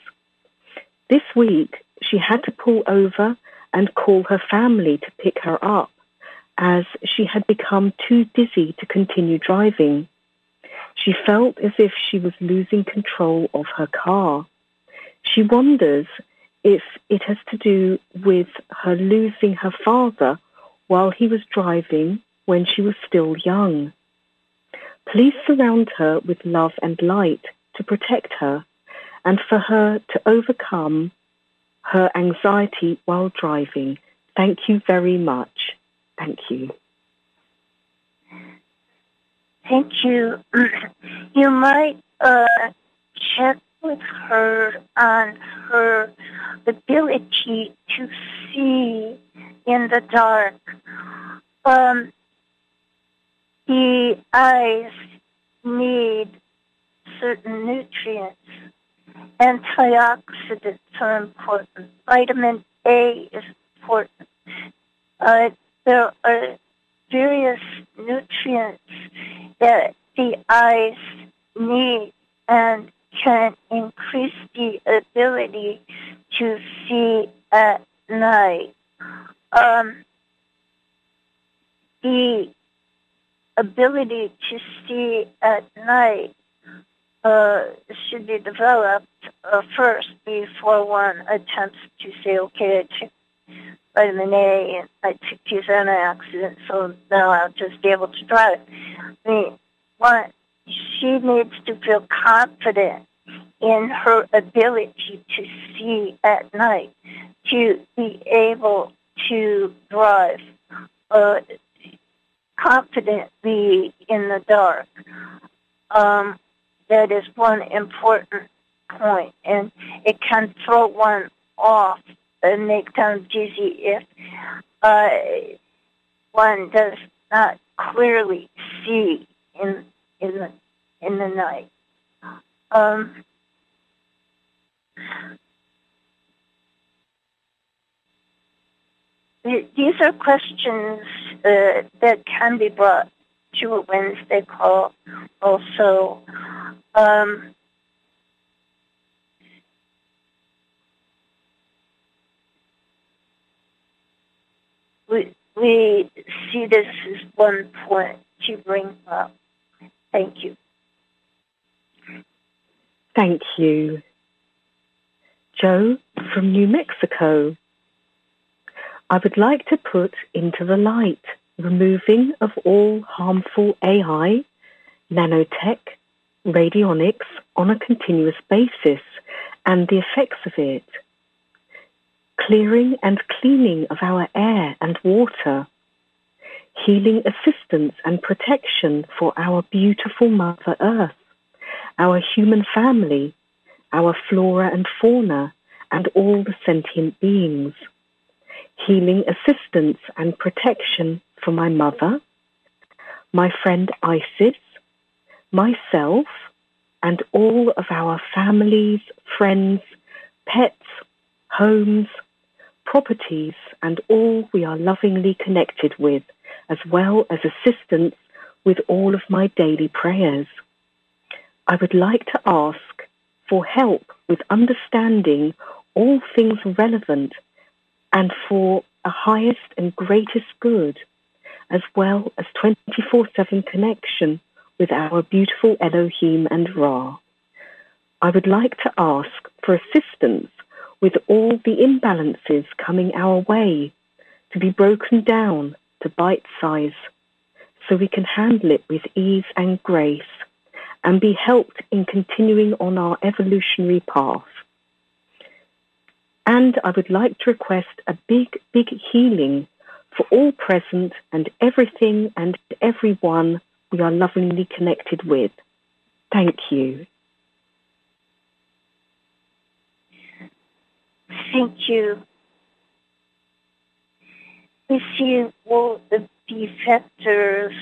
This week, she had to pull over and call her family to pick her up as she had become too dizzy to continue driving. She felt as if she was losing control of her car. She wonders if it has to do with her losing her father while he was driving when she was still young. Please surround her with love and light to protect her and for her to overcome her anxiety while driving. Thank you very much. Thank you. Thank you. You might uh, check with her on her ability to see in the dark. Um, the eyes need certain nutrients. Antioxidants are important. Vitamin A is important. Uh, there are various nutrients that the eyes need and can increase the ability to see at night. Um, the ability to see at night uh, should be developed uh, first before one attempts to say, okay, vitamin A and I took these antioxidants, so now I'll just be able to drive. I mean, one, she needs to feel confident in her ability to see at night, to be able to drive uh, confidently in the dark. Um, that is one important point, and it can throw one off and make them dizzy if uh, one does not clearly see in in the in the night. Um, these are questions uh, that can be brought to a Wednesday call also. Um, we, we see this as one point to bring up. Thank you. Thank you. Joe from New Mexico. I would like to put into the light removing of all harmful AI, nanotech, radionics on a continuous basis and the effects of it. Clearing and cleaning of our air and water. Healing assistance and protection for our beautiful Mother Earth, our human family, our flora and fauna, and all the sentient beings. Healing assistance and protection for my mother, my friend Isis, myself, and all of our families, friends, pets, homes, properties, and all we are lovingly connected with, as well as assistance with all of my daily prayers. I would like to ask for help with understanding all things relevant and for a highest and greatest good, as well as 24-7 connection with our beautiful Elohim and Ra. I would like to ask for assistance with all the imbalances coming our way to be broken down to bite size so we can handle it with ease and grace and be helped in continuing on our evolutionary path. And I would like to request a big, big healing for all present and everything and everyone we are lovingly connected with. Thank you. Thank you. We see all the factors,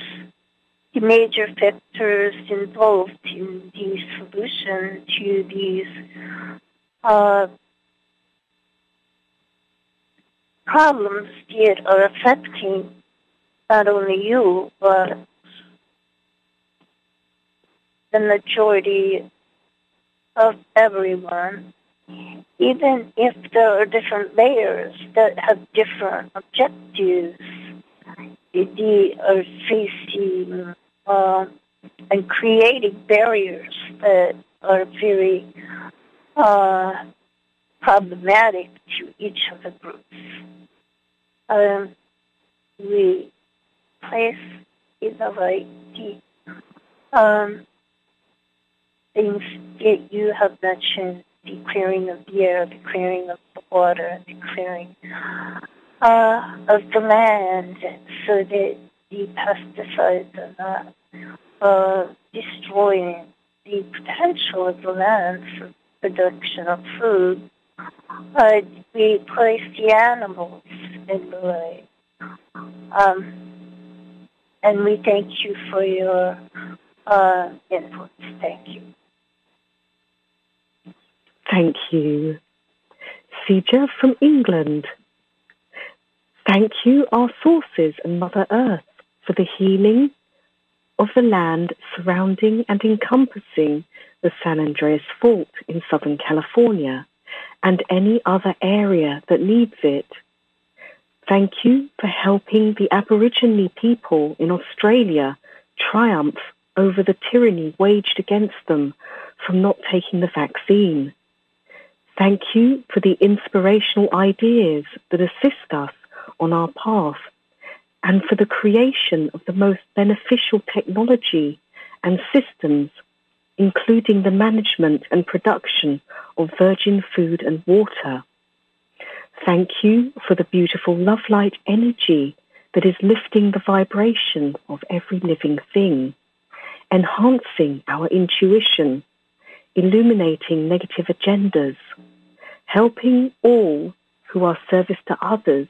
the major factors involved in the solution to these uh, problems that are affecting not only you, but the majority of everyone, even if there are different layers that have different objectives, the are facing uh, and creating barriers that are very uh, problematic to each of the groups. Um, we place in the right um, things that you have mentioned, the clearing of the air, the clearing of the water, the clearing uh, of the land so that the pesticides are not uh, destroying the potential of the land for production of food, uh, we place the animals in the way. Um, and we thank you for your uh, input. Thank you. Thank you. Sija from England. Thank you, our sources and Mother Earth, for the healing of the land surrounding and encompassing the San Andreas Fault in Southern California and any other area that needs it. Thank you for helping the Aborigine people in Australia triumph over the tyranny waged against them from not taking the vaccine. Thank you for the inspirational ideas that assist us on our path and for the creation of the most beneficial technology and systems, including the management and production of virgin food and water. Thank you for the beautiful love light energy that is lifting the vibration of every living thing, enhancing our intuition, illuminating negative agendas, helping all who are service to others,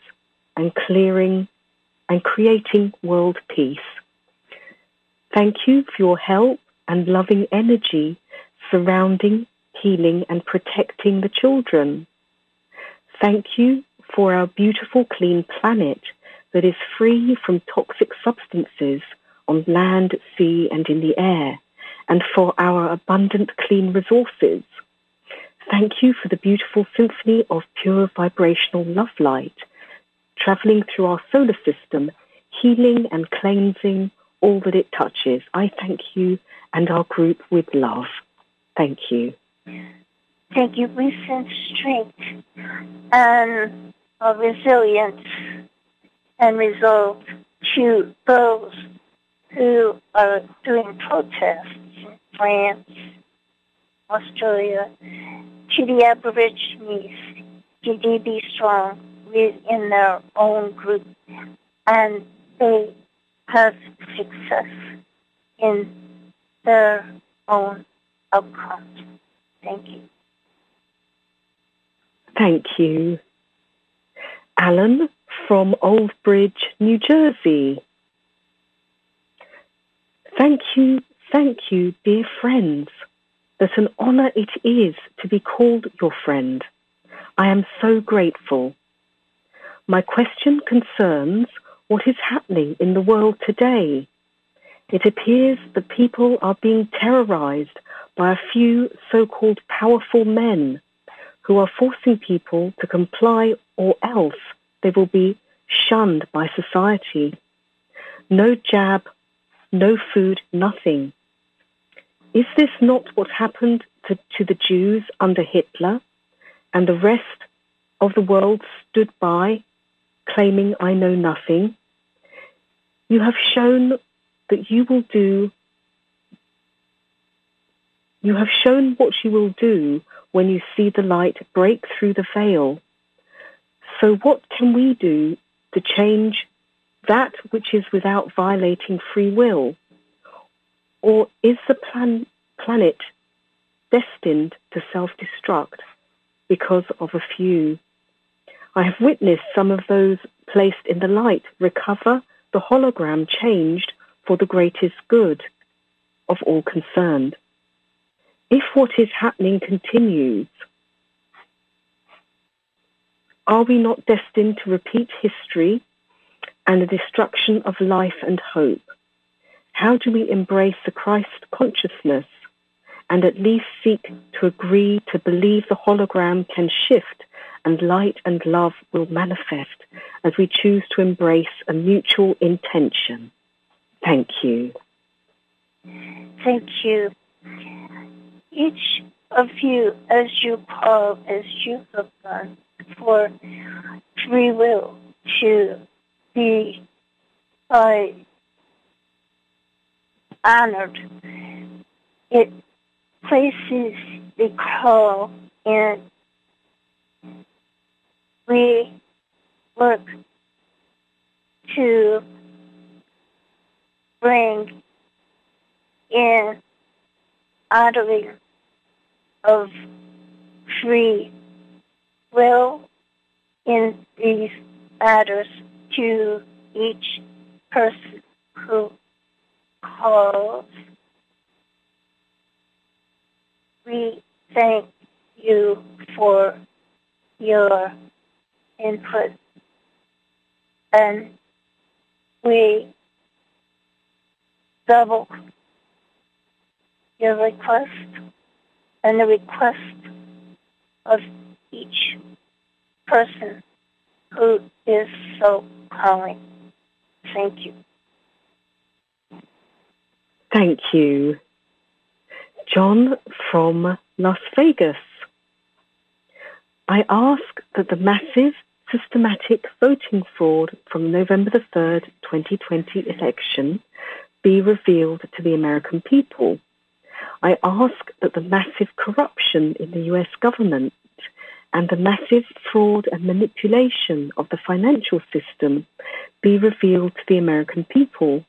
and clearing and creating world peace. Thank you for your help and loving energy surrounding, healing, and protecting the children. Thank you for our beautiful, clean planet that is free from toxic substances on land, sea, and in the air, and for our abundant, clean resources. Thank you for the beautiful symphony of pure vibrational love light traveling through our solar system, healing and cleansing all that it touches. I thank you and our group with love. Thank you. Thank you. We send strength and uh, resilience and resolve to those who are doing protests France, Australia, to the Aborigines, to be strong, in their own group, and they have success in their own outcomes. Thank you. Thank you. Alan from Old Bridge, New Jersey. Thank you, thank you, dear friends. What an honor it is to be called your friend. I am so grateful. My question concerns what is happening in the world today. It appears that people are being terrorized by a few so-called powerful men who are forcing people to comply or else they will be shunned by society. No jab, no food, nothing. Is this not what happened to, to the Jews under Hitler and the rest of the world stood by claiming I know nothing. You have shown that you will do, you have shown what you will do when you see the light break through the veil. So what can we do to change that which is without violating free will? Or is the plan, planet destined to self-destruct because of a few? I have witnessed some of those placed in the light recover the hologram changed for the greatest good of all concerned. If what is happening continues, are we not destined to repeat history and the destruction of life and hope? How do we embrace the Christ consciousness and at least seek to agree to believe the hologram can shift and light and love will manifest as we choose to embrace a mutual intention. Thank you. Thank you. Each of you, as you call, as you have done, for free will to be uh, honored. It places the call in we work to bring in honoring of free will in these matters to each person who We thank you for your input and we double your request and the request of each person who is so calling. Thank you. Thank you. John from Las Vegas. I ask that the massive systematic voting fraud from November the 3rd, 2020 election be revealed to the American people. I ask that the massive corruption in the US government and the massive fraud and manipulation of the financial system be revealed to the American people.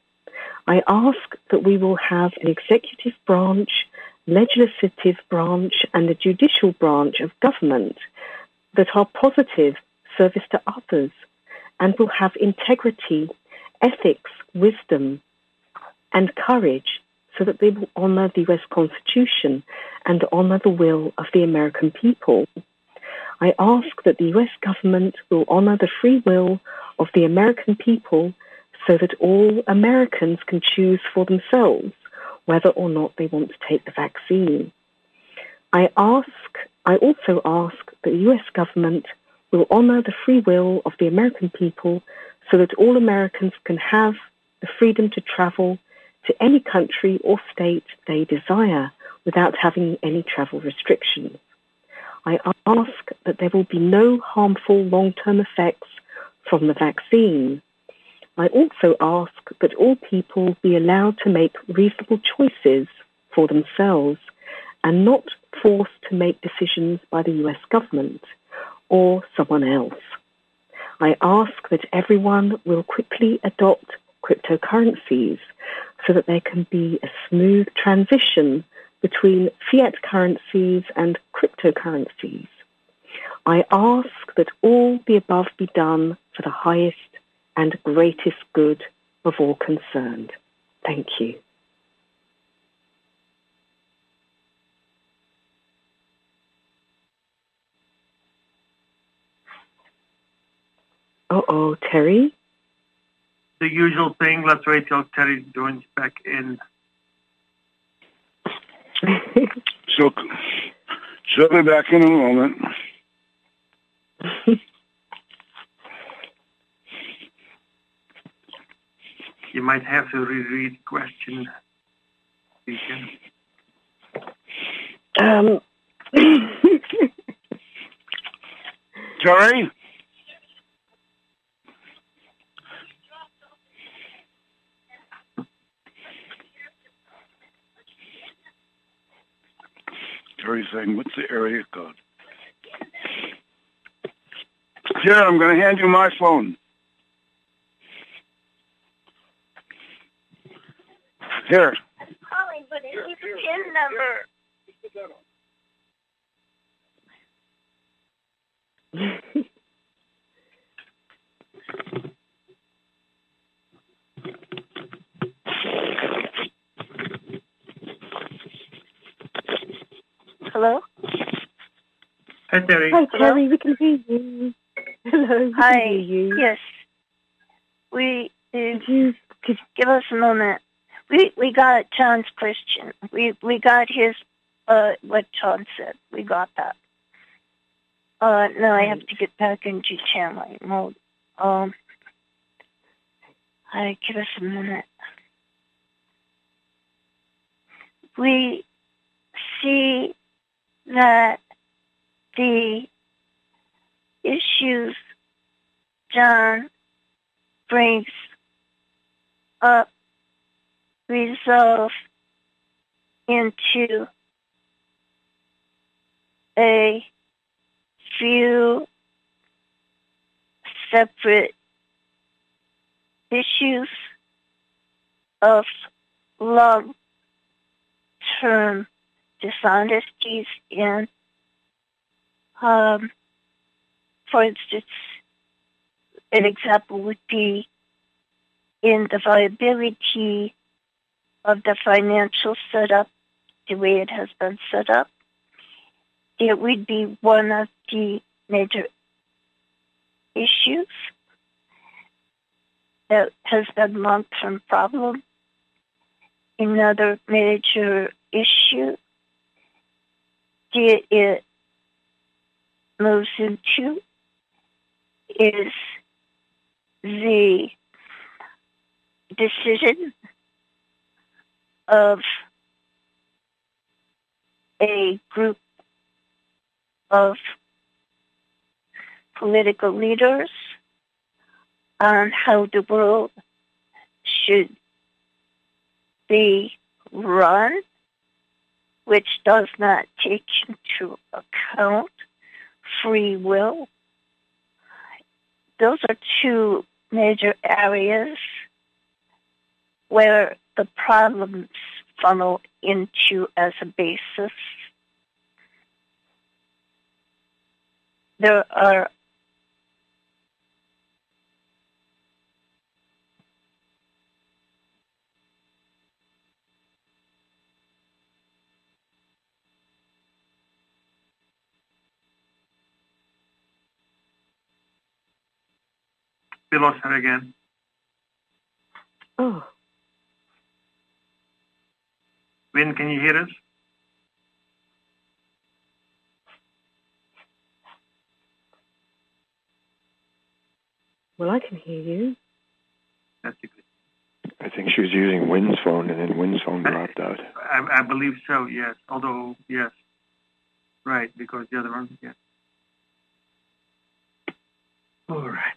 I ask that we will have an executive branch, legislative branch, and a judicial branch of government that are positive service to others and will have integrity, ethics, wisdom, and courage so that they will honor the US Constitution and honor the will of the American people. I ask that the US government will honor the free will of the American people so that all Americans can choose for themselves whether or not they want to take the vaccine. I ask, I also ask that the US government will honor the free will of the American people so that all Americans can have the freedom to travel to any country or state they desire without having any travel restrictions. I ask that there will be no harmful long-term effects from the vaccine. I also ask that all people be allowed to make reasonable choices for themselves and not forced to make decisions by the US government or someone else. I ask that everyone will quickly adopt cryptocurrencies so that there can be a smooth transition between fiat currencies and cryptocurrencies. I ask that all the above be done for the highest and greatest good of all concerned. Thank you. Uh oh, Terry? The usual thing. Let's wait till Terry joins back in. So she'll be back in a moment. You might have to reread the question. You can. Um, Terry? Terry's saying, what's the area code? Here, I'm going to hand you my phone. Here. Calling, but it needs a PIN number. Hello? Hi, Terry. Hi, Terry. We can hear you. Hello. We Hi. can hear you. Yes. We uh, you could give us a moment. We we got John's question. We we got his uh what John said. We got that. Uh now I have to get back into channeling mode. Um I give us a minute. We see that the issues John brings up resolve into a few separate issues of long term dishonesties and Um, for instance, an example would be in the viability of the financial setup, the way it has been set up. It would be one of the major issues that has been long-term problem. Another major issue that it moves into is the decision of a group of political leaders on how the world should be run, which does not take into account free will. Those are two major areas where the problems funnel into as a basis. There are We lost her again. Oh, Wynn, can you hear us? well, I can hear you. That's a good. I think she was using Wynn's phone, and then Wynn's phone dropped out. I, I believe so, yes. Although, yes. Right, because the other one, yes. All right.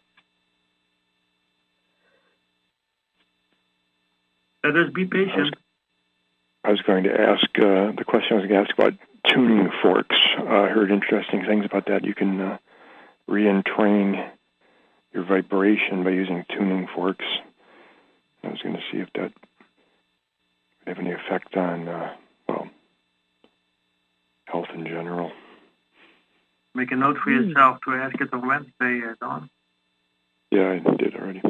Let us be patient. I was going to ask uh, the question I was going to ask about tuning forks. Uh, I heard interesting things about that. You can uh, re-entrain your vibration by using tuning forks. I was going to see if that would have any effect on, uh, well, health in general. Make a note for yourself to ask it on Wednesday, uh, Don. Yeah, I did already.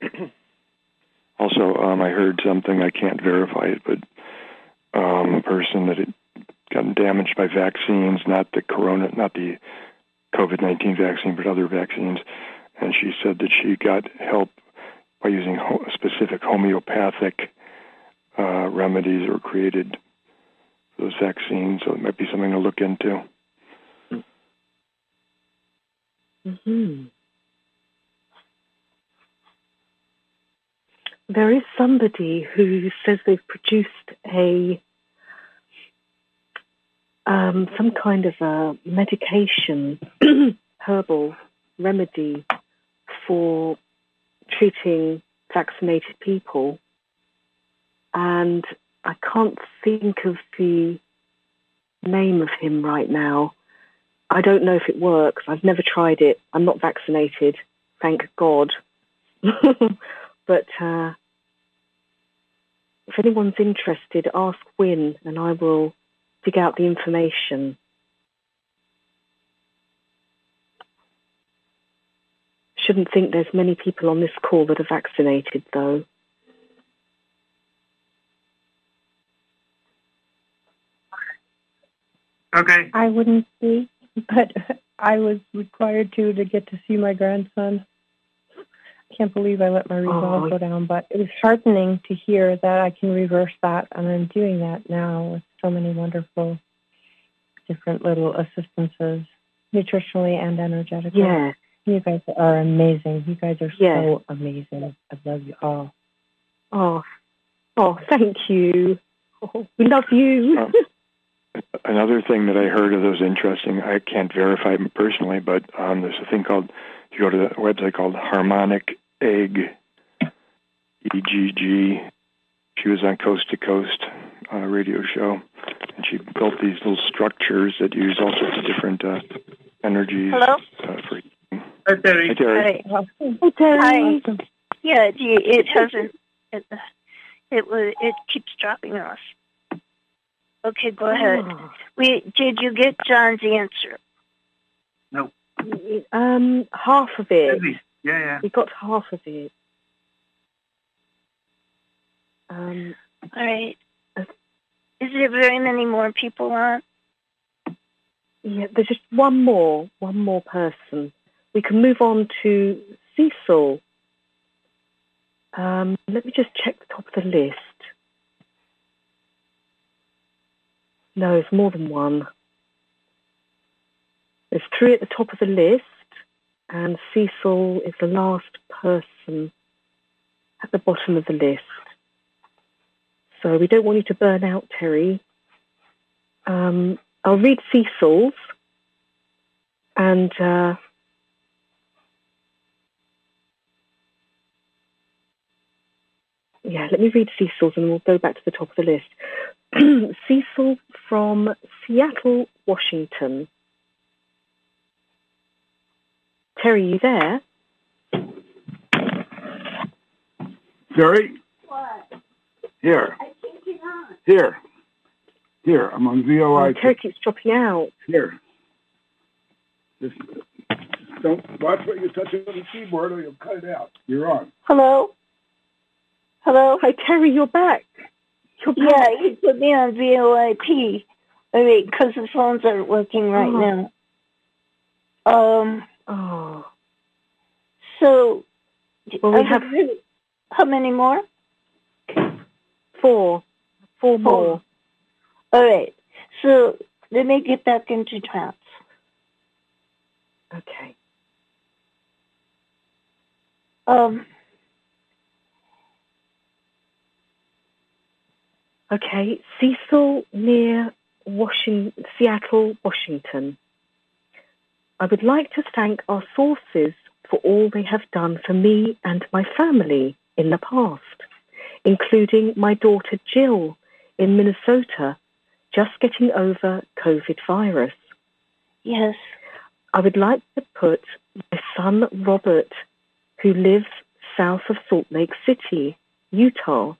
also, um, I heard something I can't verify it, but um, a person that had gotten damaged by vaccines, not the corona, not the COVID nineteen vaccine, but other vaccines, and she said that she got help by using ho- specific homeopathic uh, remedies or created those vaccines. So it might be something to look into. hmm There is somebody who says they've produced a um, some kind of a medication, herbal remedy for treating vaccinated people, and I can't think of the name of him right now. I don't know if it works. I've never tried it. I'm not vaccinated, thank God. but uh, if anyone's interested, ask Wynn, and I will dig out the information. Shouldn't think there's many people on this call that are vaccinated, though. Okay. I wouldn't be, but I was required to to get to see my grandson. Can't believe I let my resolve Oh. go down, but it was heartening to hear that I can reverse that, and I'm doing that now with so many wonderful different little assistances, nutritionally and energetically. Yeah. You guys are amazing. You guys are Yeah. so amazing. I love you all. Oh, oh, thank you. Oh, we love you. Oh. Another thing that I heard of that was interesting, I can't verify it personally, but um, there's a thing called, you go to the website called Harmonic Egg, E-G-G. She was on Coast to Coast on a radio show, and she built these little structures that use all sorts of different uh, energies Hello? uh, for Hi, Terry. Hi, Terry. Hi. Hi. Yeah, it, it hasn't. It, it. It keeps dropping us. Okay, go ahead. We did you get John's answer? No. Um, half of it. At. Yeah, yeah. We got half of it. Um, All right. Is there very many more people on? yeah, there's just one more, one more person. We can move on to Cecil. Um, let me just check the top of the list. No, it's more than one. There's three at the top of the list, and Cecil is the last person at the bottom of the list. So we don't want you to burn out, Terry. Um, I'll read Cecil's, and uh, yeah, let me read Cecil's, and we'll go back to the top of the list. Cecil from Seattle, Washington. Terry, you there? Jerry? Here. I can't hear. Here. Here. I'm on VOI. Oh, Terry keeps dropping out. Here. Just, just don't watch what you touch on the keyboard or you'll cut it out. You're on. Hello? Hello? Hi, Terry, you're back. Yeah, he put me on VoIP. I mean, because the phones aren't working right Oh. now. Um. Oh. So, Well, we have- how many more? Four. Four more. All right. So let me get back into trance. Okay. Um. Okay, Cecil near Washington, Seattle, Washington. I would like to thank our sources for all they have done for me and my family in the past, including my daughter Jill in Minnesota, just getting over COVID virus. Yes. I would like to put my son Robert, who lives south of Salt Lake City, Utah,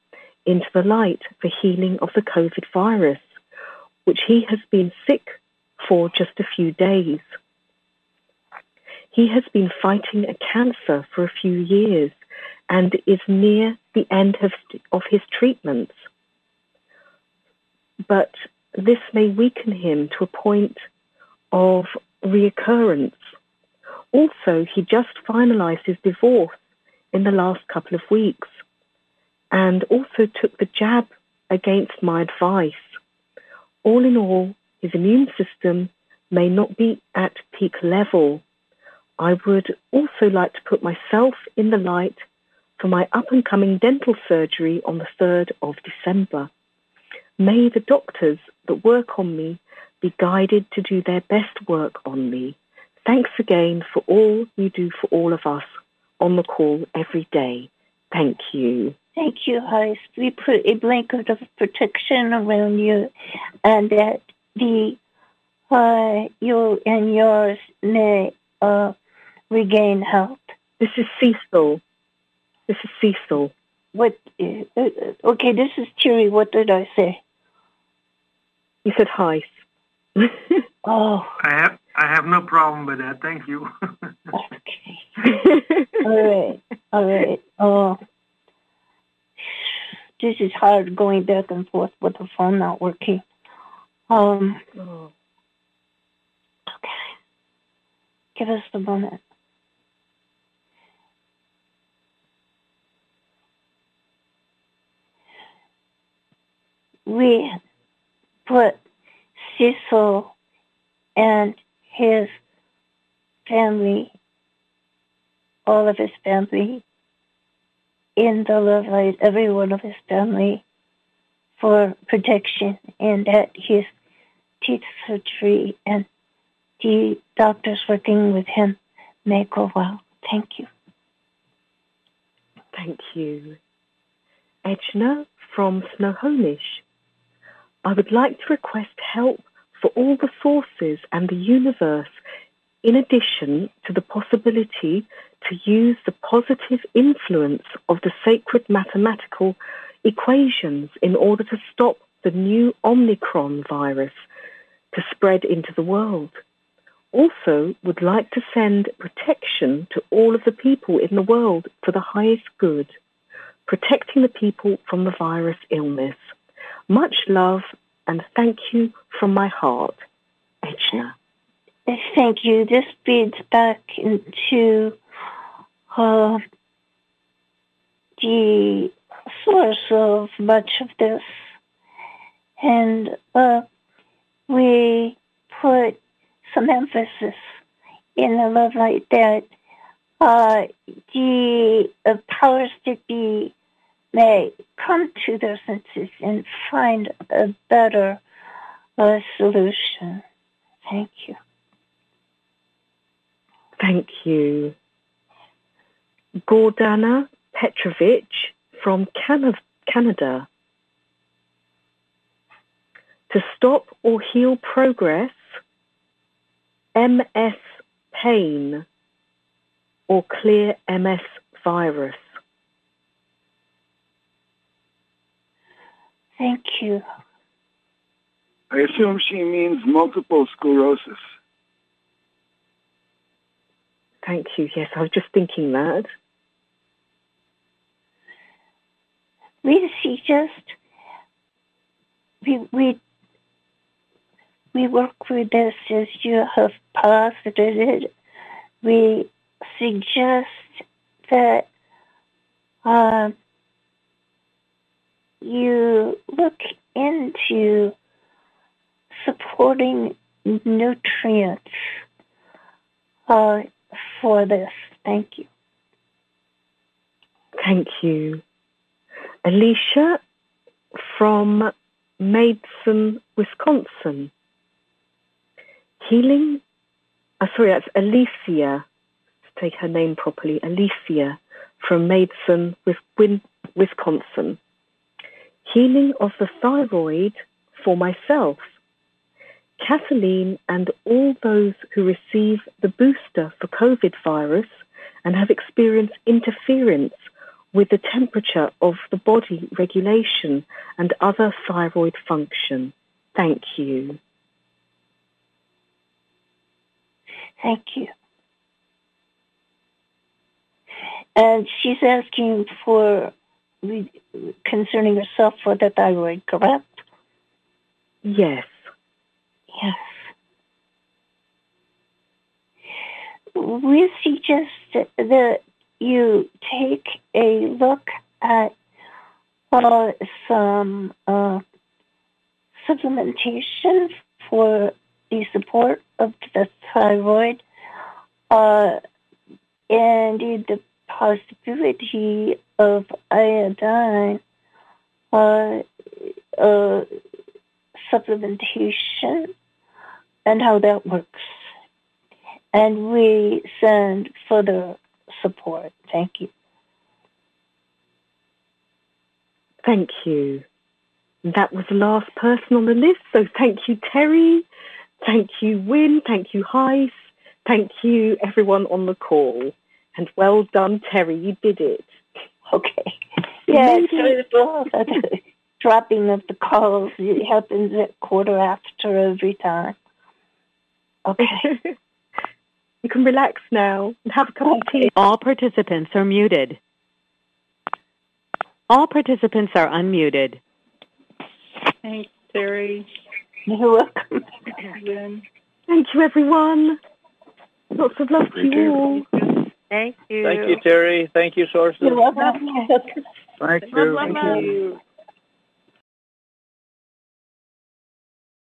into the light for healing of the COVID virus, which he has been sick for just a few days. He has been fighting a cancer for a few years and is near the end of, of his treatments. But this may weaken him to a point of reoccurrence. Also, he just finalized his divorce in the last couple of weeks and also took the jab against my advice. All in all, his immune system may not be at peak level. I would also like to put myself in the light for my up and coming dental surgery on the 3rd of December. May the doctors that work on me be guided to do their best work on me. Thanks again for all you do for all of us on the call every day. Thank you. Thank you, Heist. We put a blanket of protection around you, and that the uh, you and yours may uh, regain health. This is Cecil. This is Cecil. What? Uh, uh, okay, this is Terry. What did I say? You said hi. oh, I have I have no problem with that. Thank you. Okay. all right, all right. Oh, this is hard going back and forth with the phone not working. Um. Okay. Give us a moment. We put Cecil and his family, all of his family, in the love light, every one of his family, for protection, and that his teeth surgery and the doctors working with him may go well. Thank you. Thank you. Edna from Snohomish. I would like to request help for all the forces and the universe, in addition to the possibility to use the positive influence of the sacred mathematical equations in order to stop the new Omicron virus to spread into the world. Also, would like to send protection to all of the people in the world for the highest good, protecting the people from the virus illness. Much love and thank you from my heart, Echna. Thank you. This feeds back into uh, the source of much of this. And uh, we put some emphasis in the love light that uh, the uh, powers that be may come to their senses and find a better uh, solution. Thank you. Thank you. Gordana Petrovic from Canada, Canada. To stop or heal progress, MS pain, or clear MS virus. Thank you. I assume she means multiple sclerosis. Thank you. Yes, I was just thinking that. We suggest we we we work with this as you have posited it. We suggest that uh, you look into supporting nutrients uh, for this. Thank you. Thank you. Alicia from Madison, Wisconsin. Healing, uh, sorry, that's Alicia, to take her name properly, Alicia from Madison, Wisconsin. Healing of the thyroid for myself. Kathleen and all those who receive the booster for COVID virus and have experienced interference with the temperature of the body regulation and other thyroid function. Thank you. Thank you. And she's asking for concerning herself for the thyroid, correct? Yes. Yes. We suggest that you take a look at uh, some uh, supplementation for the support of the thyroid uh, and the possibility of iodine uh, uh, supplementation and how that works. And we send further support. Thank you. Thank you. That was the last person on the list. So thank you, Terry. Thank you, Wynn. Thank you, Heis. Thank you, everyone on the call. And well done, Terry. You did it. Okay. Yeah, for the dropping of the calls. It happens at quarter after every time. Okay. you can relax now and have a cup of tea. All participants are muted. All participants are unmuted. Thanks, Terry. You're welcome. Thank you, everyone. Lots of love to you all. Thank you. Thank you, Terry. Thank you, Sources. You're welcome. Thank you. Thank you.